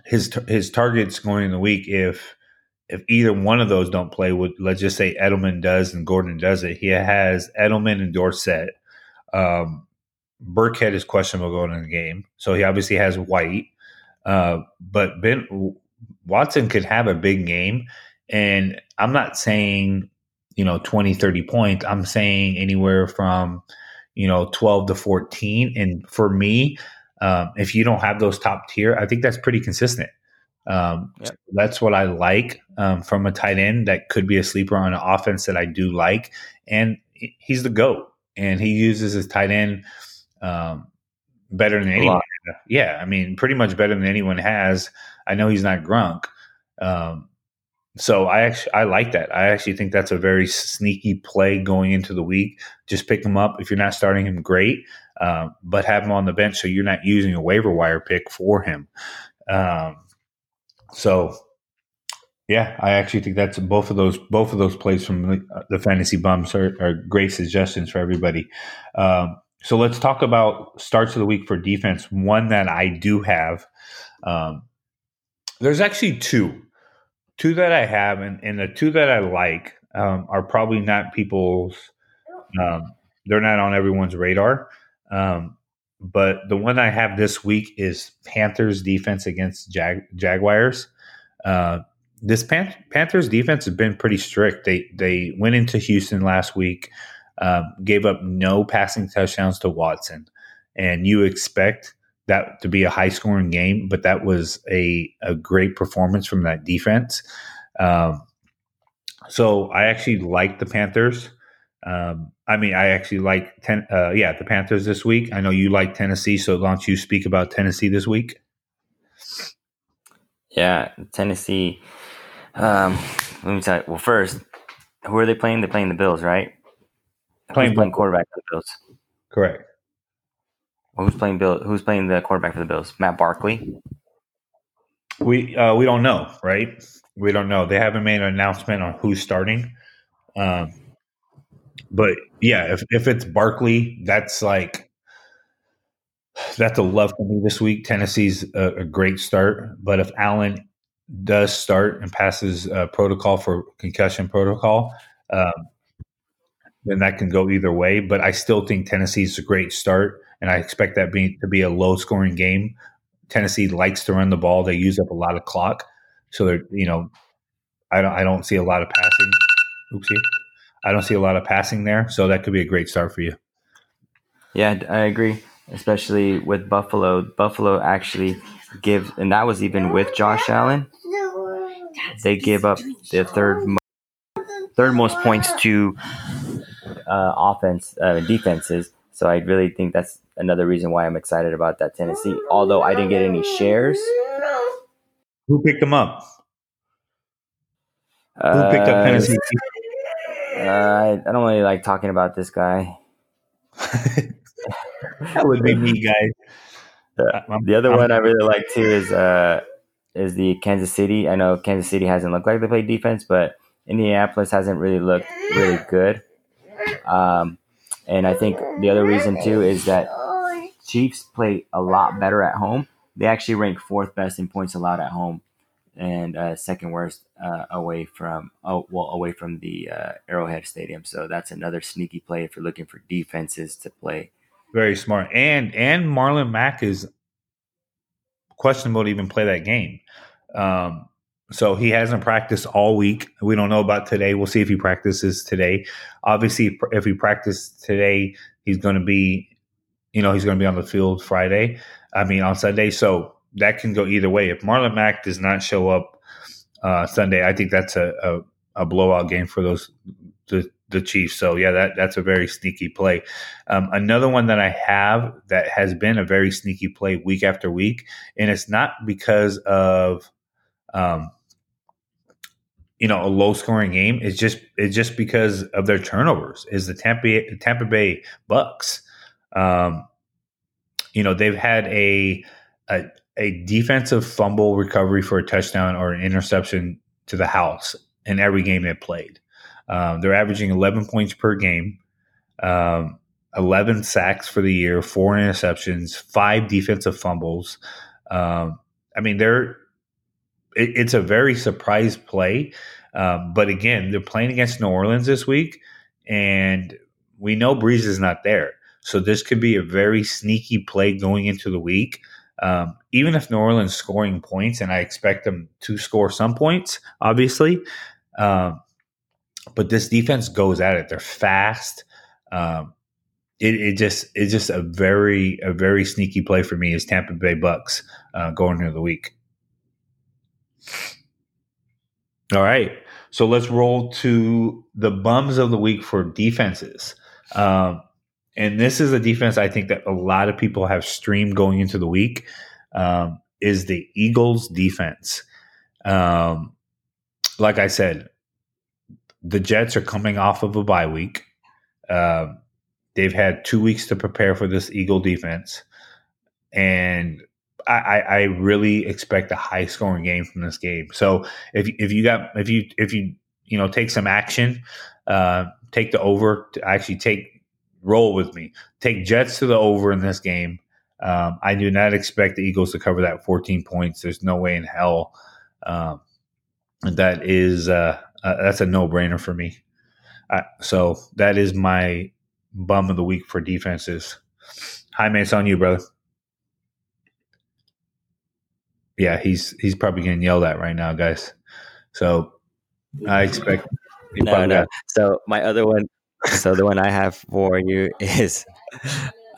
his his targets going in the week if if either one of those don't play, would let's just say Edelman does and Gordon does it, he has Edelman and Dorsett. Um, Burkhead is questionable going in the game, so he obviously has White. Uh, but Ben Watson could have a big game, and I'm not saying you know 20, 30 points. I'm saying anywhere from you know 12 to 14. And for me, um, if you don't have those top tier, I think that's pretty consistent. Um, Yep. That's what I like um, from a tight end that could be a sleeper on an offense that I do like. And he's the GOAT, and he uses his tight end um, better than anyone. Yeah, I mean, pretty much better than anyone has. I know he's not Gronk. Um, so I actually I like that. I actually think that's a very sneaky play going into the week. Just pick him up if you're not starting him, great, um, but have him on the bench so you're not using a waiver wire pick for him. Um, so yeah, I actually think that's both of those both of those plays from the, the fantasy bums are, are great suggestions for everybody. Um, so let's talk about starts of the week for defense. One that I do have. Um, there's actually two, two that I have, and, and the two that I like um, are probably not people's. Um, they're not on everyone's radar. Um, but the one I have this week is Panthers defense against Jag- Jaguars. Uh, this Pan- Panthers defense has been pretty strict. They they went into Houston last week, um, gave up no passing touchdowns to Watson, and you expect that to be a high scoring game, but that was a a great performance from that defense. Um, so I actually like the Panthers. Um, I mean, I actually like ten. Uh, yeah, the Panthers this week. I know you like Tennessee, so why don't you speak about Tennessee this week? Yeah, Tennessee. Um, let me tell you. Well, first, who are they playing? They're playing the Bills, right? Playing playing quarterback for the Bills? Correct. Who's playing Bill? Who's playing the quarterback for the Bills? Matt Barkley. We uh, we don't know, right? We don't know. They haven't made an announcement on who's starting. Um, but yeah, if if it's Barkley, that's like that's a love for me this week. Tennessee's a, a great start, but if Allen does start and passes uh, protocol for concussion protocol, um, then that can go either way. But I still think Tennessee's a great start, and I expect that being to be a low scoring game. Tennessee likes to run the ball; they use up a lot of clock, so they're you know, I don't I don't see a lot of passing. Oopsie, I don't see a lot of passing there, so that could be a great start for you. Yeah, I agree. Especially with Buffalo. Buffalo actually give, and that was even with Josh Allen. They give up the third third most points to uh, offense uh, defenses. So I really think that's another reason why I'm excited about that Tennessee. Although I didn't get any shares. Who picked them up? Who picked up Uh, Tennessee? Uh, I, I don't really like talking about this guy. [laughs] that would be me, guys. The, the other I'm- one I really like too is uh is the Kansas City. I know Kansas City hasn't looked like they play defense, but Indianapolis hasn't really looked really good. Um, and I think the other reason too is that Chiefs play a lot better at home. They actually rank fourth best in points allowed at home, and uh, second worst uh, away from oh well away from the uh, Arrowhead Stadium. So that's another sneaky play if you're looking for defenses to play. Very smart. And and Marlon Mack is questionable to even play that game. Um, so he hasn't practiced all week. We don't know about today. We'll see if he practices today. Obviously, if he practices today, he's going to be, you know, he's going to be on the field Friday. I mean, on Sunday. So that can go either way. If Marlon Mack does not show up uh, Sunday, I think that's a, a, a blowout game for those the the Chiefs. So yeah, that that's a very sneaky play. Um, another one that I have that has been a very sneaky play week after week, and it's not because of um, you know a low scoring game. It's just it's just because of their turnovers. Is the Tampa Tampa Bay Bucks? Um, you know they've had a, a a defensive fumble recovery for a touchdown or an interception to the house in every game they played. Um, they're averaging 11 points per game, um, 11 sacks for the year, four interceptions, five defensive fumbles. Um, I mean, they're it, it's a very surprise play. Um, but again, they're playing against New Orleans this week, and we know Brees is not there. So this could be a very sneaky play going into the week. Um, even if New Orleans scoring points, and I expect them to score some points, obviously, um, but this defense goes at it. They're fast. Um, it, it, just it's just a very a very sneaky play for me is Tampa Bay Bucks uh, going into the week. All right, so let's roll to the bums of the week for defenses. Um, and this is a defense I think that a lot of people have streamed going into the week. Um, is the Eagles defense? Um, like I said, the Jets are coming off of a bye week. Uh, they've had two weeks to prepare for this Eagle defense, and I, I, really expect a high scoring game from this game. So if if you got if you if you you know take some action, uh, take the over. Actually take roll with me. Take Jets to the over in this game. Um, I do not expect the Eagles to cover that 14 points. There's no way in hell. Um, that is uh, uh, that's a no brainer for me. So that is my bum of the week for defenses. Hi, man, it's on you, brother. Yeah, he's he's probably getting yelled at right now, guys. So I expect. No, no. Got- so my other one, so the one I have for you is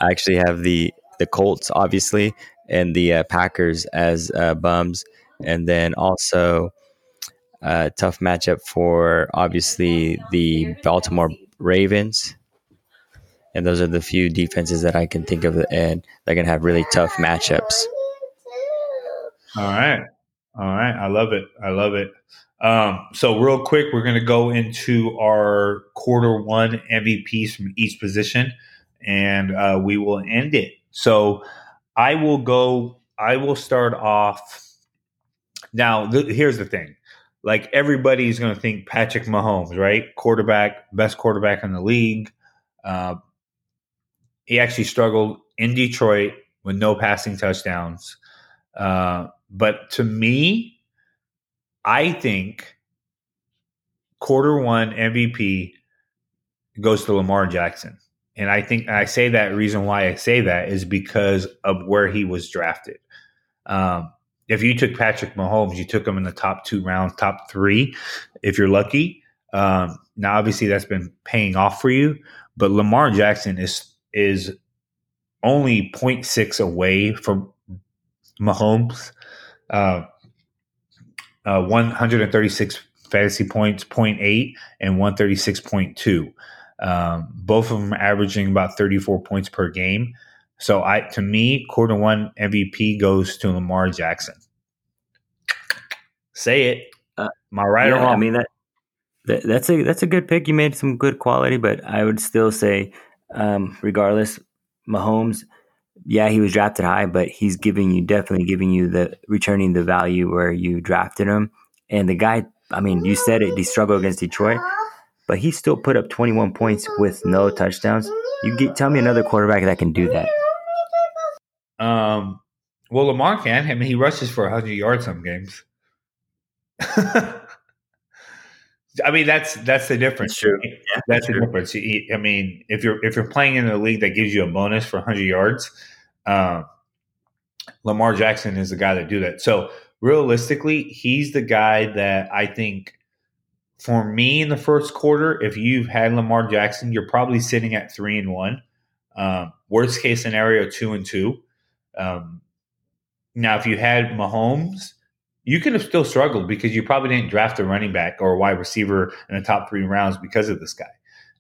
I actually have the the Colts, obviously, and the uh, Packers as uh, bums, and then also uh, tough matchup for obviously the Baltimore Ravens. And those are the few defenses that I can think of, and they're going to have really tough matchups. All right. All right. I love it. I love it. Um, so, real quick, we're going to go into our quarter one MVPs from each position, and uh, we will end it. So, I will go, I will start off. Now, th- here's the thing like everybody's going to think Patrick Mahomes, right? Quarterback, best quarterback in the league. Uh, he actually struggled in Detroit with no passing touchdowns. Uh, but to me, I think quarter one MVP goes to Lamar Jackson. And I think I say that reason why I say that is because of where he was drafted. Um, if you took Patrick Mahomes, you took him in the top two rounds, top three, if you're lucky. Um, now, obviously, that's been paying off for you, but Lamar Jackson is is only 0.6 away from Mahomes. Uh, uh, 136 fantasy points, 0.8 and 136.2. Um, both of them averaging about 34 points per game. So I to me, quarter one MVP goes to Lamar Jackson. Say it. Uh, Am I right yeah, or wrong? I mean that, that, that's a that's a good pick. You made some good quality, but I would still say, um, regardless, Mahomes. Yeah, he was drafted high, but he's giving you definitely giving you the returning the value where you drafted him. And the guy, I mean, you said it. He struggled against Detroit, but he still put up 21 points with no touchdowns. You get, tell me another quarterback that can do that. Um, well, Lamar can. I mean, he rushes for 100 yards some games. [laughs] I mean, that's that's the difference. That's true. Yeah, that's the difference. I mean, if you're if you're playing in a league that gives you a bonus for 100 yards, um, Lamar Jackson is the guy that do that. So realistically, he's the guy that I think for me in the first quarter, if you've had Lamar Jackson, you're probably sitting at three and one. Um, worst case scenario, two and two. Um, now, if you had Mahomes, you could have still struggled because you probably didn't draft a running back or a wide receiver in the top three rounds because of this guy.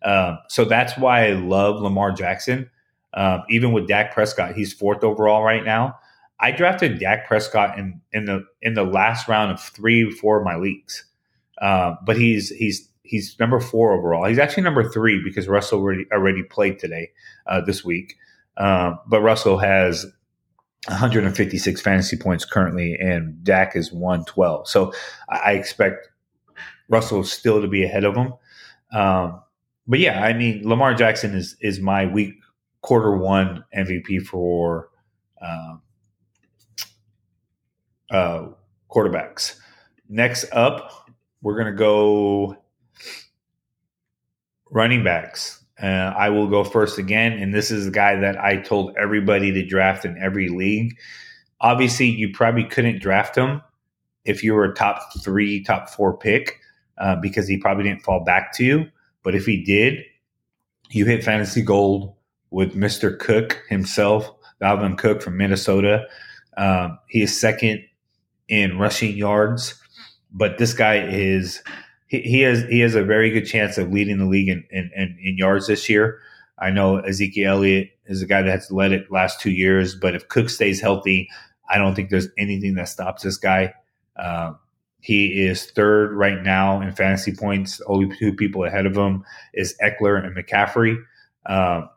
Um, so that's why I love Lamar Jackson. Um, even with Dak Prescott, he's fourth overall right now. I drafted Dak Prescott in, in the in the last round of three, four of my leagues, uh, but he's he's he's number four overall. He's actually number three because Russell already already played today uh, this week. Um, but Russell has 156 fantasy points currently, and Dak is 112. So I expect Russell still to be ahead of him. Um, but yeah, I mean Lamar Jackson is is my week quarter one MVP for um, uh, quarterbacks. Next up, we're gonna go running backs. Uh, I will go first again, and this is the guy that I told everybody to draft in every league. Obviously, you probably couldn't draft him if you were a top three, top four pick uh, because he probably didn't fall back to you. But if he did, you hit fantasy gold with Mr. Cook himself, Dalvin Cook from Minnesota. Um, he is second in rushing yards, but this guy is he, he has he has a very good chance of leading the league in, in, in, in yards this year. I know Ezekiel Elliott is a guy that has led it last two years, but if Cook stays healthy, I don't think there's anything that stops this guy. Uh, he is third right now in fantasy points. Only two people ahead of him is Ekeler and McCaffrey. Um,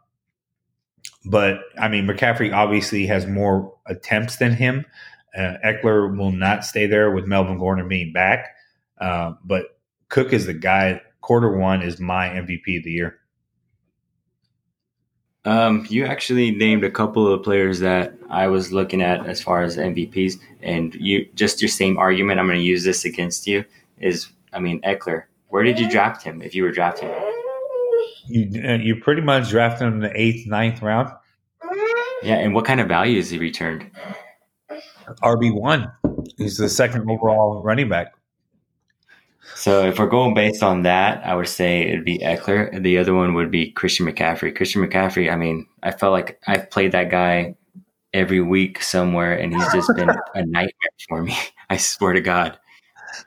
but I mean, McCaffrey obviously has more attempts than him. Uh, Ekeler will not stay there with Melvin Gordon being back. Uh, but Cook is the guy. Quarter one is my MVP of the year. Um, you actually named a couple of players that I was looking at as far as MVPs, and you just your same argument. I'm going to use this against you. Is I mean Ekeler. Where did you draft him? If you were drafting him, you uh, you pretty much drafted him in the eighth, ninth round. Yeah, and what kind of value has he returned? RB one. He's the second overall running back. So if we're going based on that, I would say it'd be Ekeler. and the other one would be Christian McCaffrey. Christian McCaffrey. I mean, I felt like I've played that guy every week somewhere, and he's just been [laughs] a nightmare for me. [laughs] I swear to God.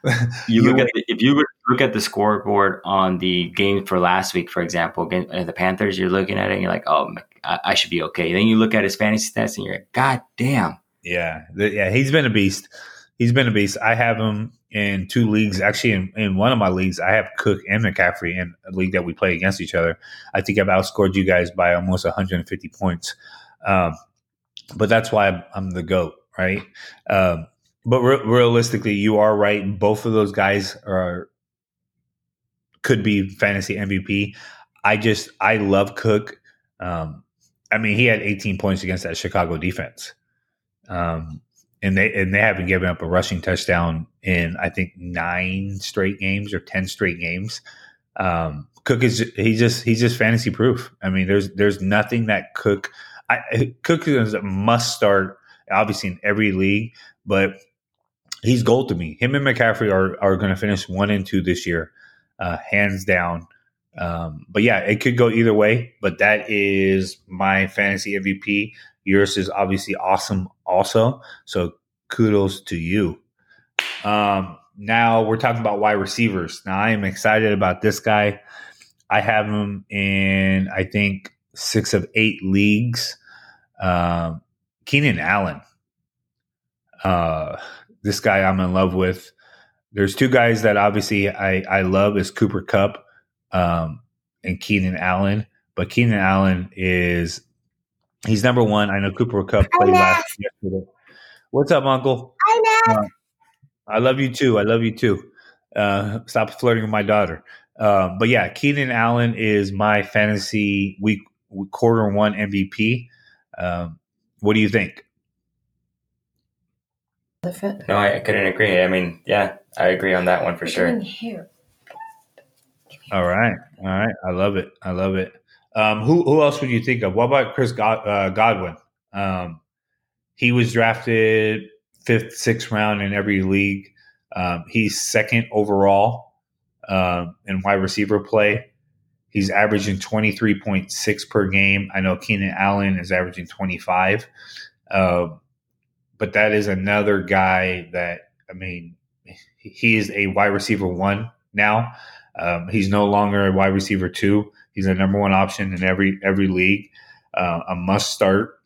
[laughs] You look at the, if you look at the scoreboard on the game for last week, for example, against the Panthers, you're looking at it and you're like, oh, I, I should be okay. Then you look at his fantasy stats and you're like, God damn. Yeah, yeah, he's been a beast. He's been a beast. I have him in two leagues. Actually, in, in one of my leagues, I have Cook and McCaffrey in a league that we play against each other. I think I've outscored you guys by almost 150 points. Um, but that's why I'm, I'm the goat, right? Um, but re- realistically, you are right. Both of those guys are could be fantasy MVP. I just I love Cook. Um, I mean, he had 18 points against that Chicago defense. Um, and they and they haven't given up a rushing touchdown in I think nine straight games or ten straight games. Um, Cook is he just he's just fantasy proof. I mean, there's there's nothing that Cook I, Cook is a must start obviously in every league, but he's gold to me. Him and McCaffrey are are going to finish one and two this year, uh, hands down. Um, but yeah, it could go either way. But that is my fantasy MVP. Yours is obviously awesome, also. So kudos to you. Um, now we're talking about wide receivers. Now I am excited about this guy. I have him in I think six of eight leagues. Um, Keenan Allen. Uh, this guy I'm in love with. There's two guys that obviously I, I love is Cooper Kupp um, and Keenan Allen. But Keenan Allen is he's number one. I know Cooper Kupp played last yesterday. What's up, Uncle? I know. Uh, I love you too. I love you too. Uh, stop flirting with my daughter. Uh, but yeah, Keenan Allen is my fantasy week quarter one MVP. Um, what do you think? No, I, I couldn't agree. I mean, yeah, I agree on that one for sure. Here. All right, all right. I love it. I love it. Um, who who else would you think of? What about Chris God, uh, Godwin? Um, he was drafted fifth, sixth round in every league. Um, he's second overall um, in wide receiver play. He's averaging 23.6 per game. I know Keenan Allen is averaging 25. Uh, but that is another guy that, I mean, he is a wide receiver one now. Um, he's no longer a wide receiver two. He's a number one option in every every league. Uh, a must start.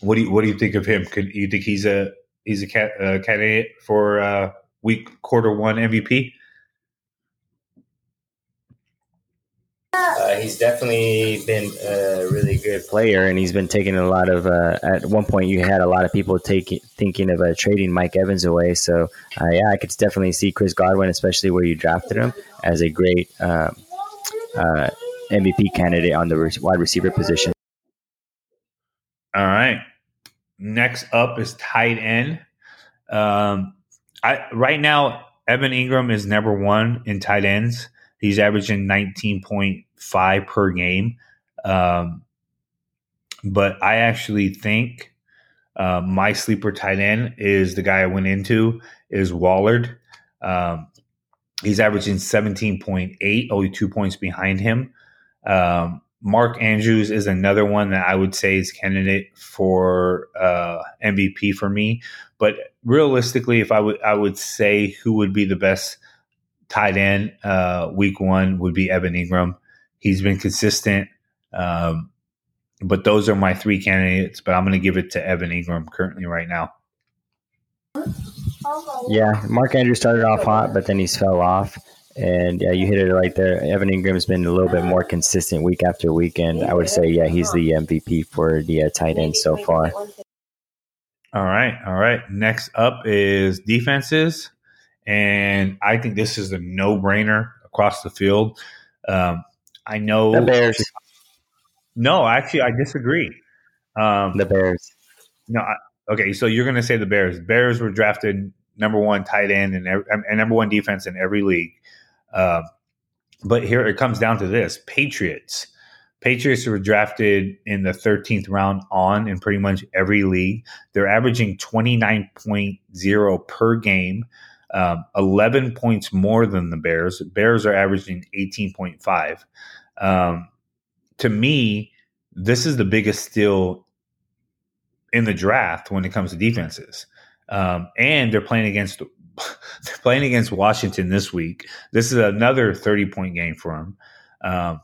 What do you what do you think of him? Could you think he's a he's a cat, uh, candidate for uh, week quarter one MVP? Uh, he's definitely been a really good player, and he's been taking a lot of. Uh, at one point, you had a lot of people taking thinking of uh, trading Mike Evans away. So, uh, yeah, I could definitely see Chris Godwin, especially where you drafted him, as a great um, uh, MVP candidate on the re- wide receiver position. All right. Next up is tight end. Um, I right now Evan Engram is number one in tight ends. He's averaging 19.5 per game. Um, but I actually think uh, my sleeper tight end is the guy I went into is Waller. Um, he's averaging 17.8, only two points behind him. Um, Mark Andrews is another one that I would say is candidate for uh, MVP for me. But realistically, if I would I would say who would be the best tight end uh, week one would be Evan Engram. He's been consistent. Um, but those are my three candidates. But I'm going to give it to Evan Engram currently right now. Yeah, Mark Andrews started off hot, but then he's fell off. And yeah, you hit it right there. Evan Engram's been a little bit more consistent week after week, and I would say, yeah, he's the MVP for the uh, tight end so far. All right, all right. Next up is defenses, and I think this is a no-brainer across the field. Um, I know The Bears. No, actually, I disagree. Um, The Bears. no, I, okay. So you're going to say the Bears? Bears were drafted number one tight end and, and number one defense in every league. Uh, but here it comes down to this: Patriots. Patriots were drafted in the 13th round on in pretty much every league. They're averaging 29.0 per game, um, 11 points more than the Bears. Bears are averaging 18.5. Um, to me, this is the biggest steal in the draft when it comes to defenses. Um, and they're playing against [laughs] they're playing against Washington this week. This is another 30 point game for them. Um,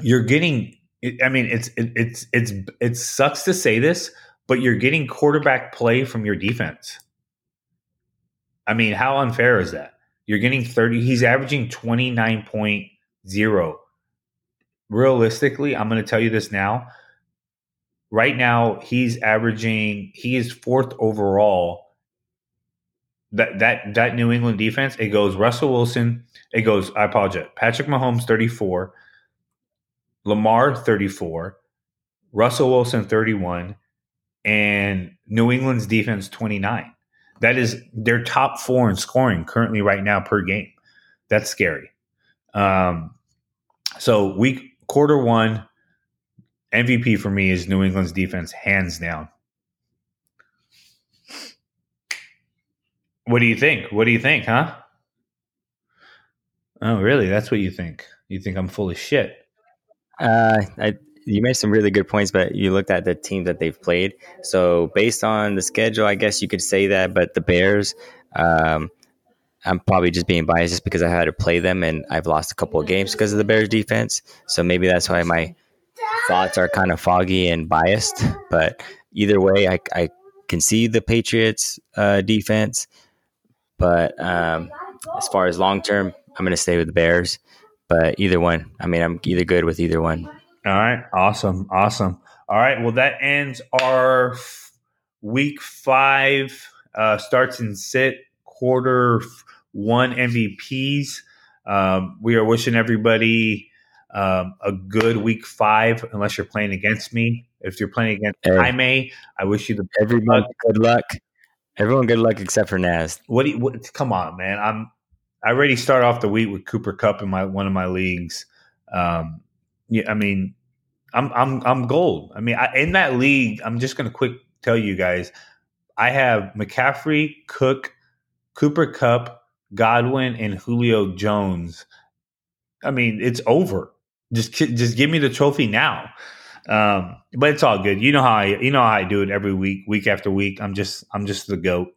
you're getting I mean it's it, it's it's it sucks to say this, but you're getting quarterback play from your defense. I mean, how unfair is that? You're getting 30 he's averaging 29.0 realistically, I'm going to tell you this now. Right now, he's averaging. He is fourth overall. That that that New England defense. It goes Russell Wilson. It goes. I apologize. Patrick Mahomes, 34. Lamar, 34. Russell Wilson, 31, and New England's defense, 29. That is their top four in scoring currently right now per game. That's scary. Um, so week quarter one MVP for me is New England's defense, hands down. What do you think? What do you think, huh? Oh, really? That's what you think? You think I'm full of shit? Uh, I, you made some really good points, but you looked at the team that they've played. So based on the schedule, I guess you could say that. But the Bears, um, I'm probably just being biased just because I had to play them and I've lost a couple of games because of the Bears defense. So maybe that's why my thoughts are kind of foggy and biased. But either way, I, I can see the Patriots uh, defense. But um, as far as long term, I'm going to stay with the Bears. But either one, I mean, I'm either good with either one. All right. Awesome. Awesome. All right. Well, that ends our week five, uh, starts and sit quarter f- one MVPs. Um, we are wishing everybody um, a good week five, unless you're playing against me. If you're playing against Hey. Jaime, I wish you the best Everyone, good luck. Everyone, good luck except for Naz. What do you, what, come on, man. I'm I already start off the week with Cooper Kupp in my one of my leagues. Um, yeah, I mean, I'm I'm I'm gold. I mean, I, in that league, I'm just gonna quick tell you guys, I have McCaffrey, Cook, Cooper Kupp, Godwin, and Julio Jones. I mean, it's over. Just just give me the trophy now. Um, but it's all good. You know how I you know how I do it every week, week after week. I'm just I'm just the goat.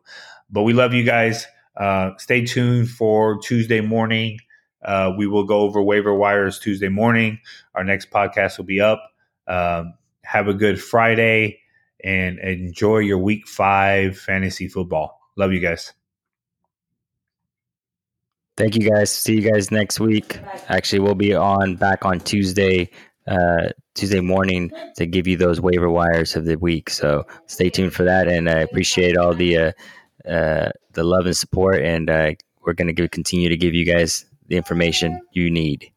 But we love you guys. Uh, stay tuned for Tuesday morning. Uh, we will go over waiver wires Tuesday morning. Our next podcast will be up. Um, have a good Friday and enjoy your week five fantasy football. Love you guys. Thank you guys. See you guys next week. Actually, we'll be on back on Tuesday, uh, Tuesday morning to give you those waiver wires of the week. So stay tuned for that. And I appreciate all the uh, uh, the love and support. And uh, we're going to continue to give you guys the information you need.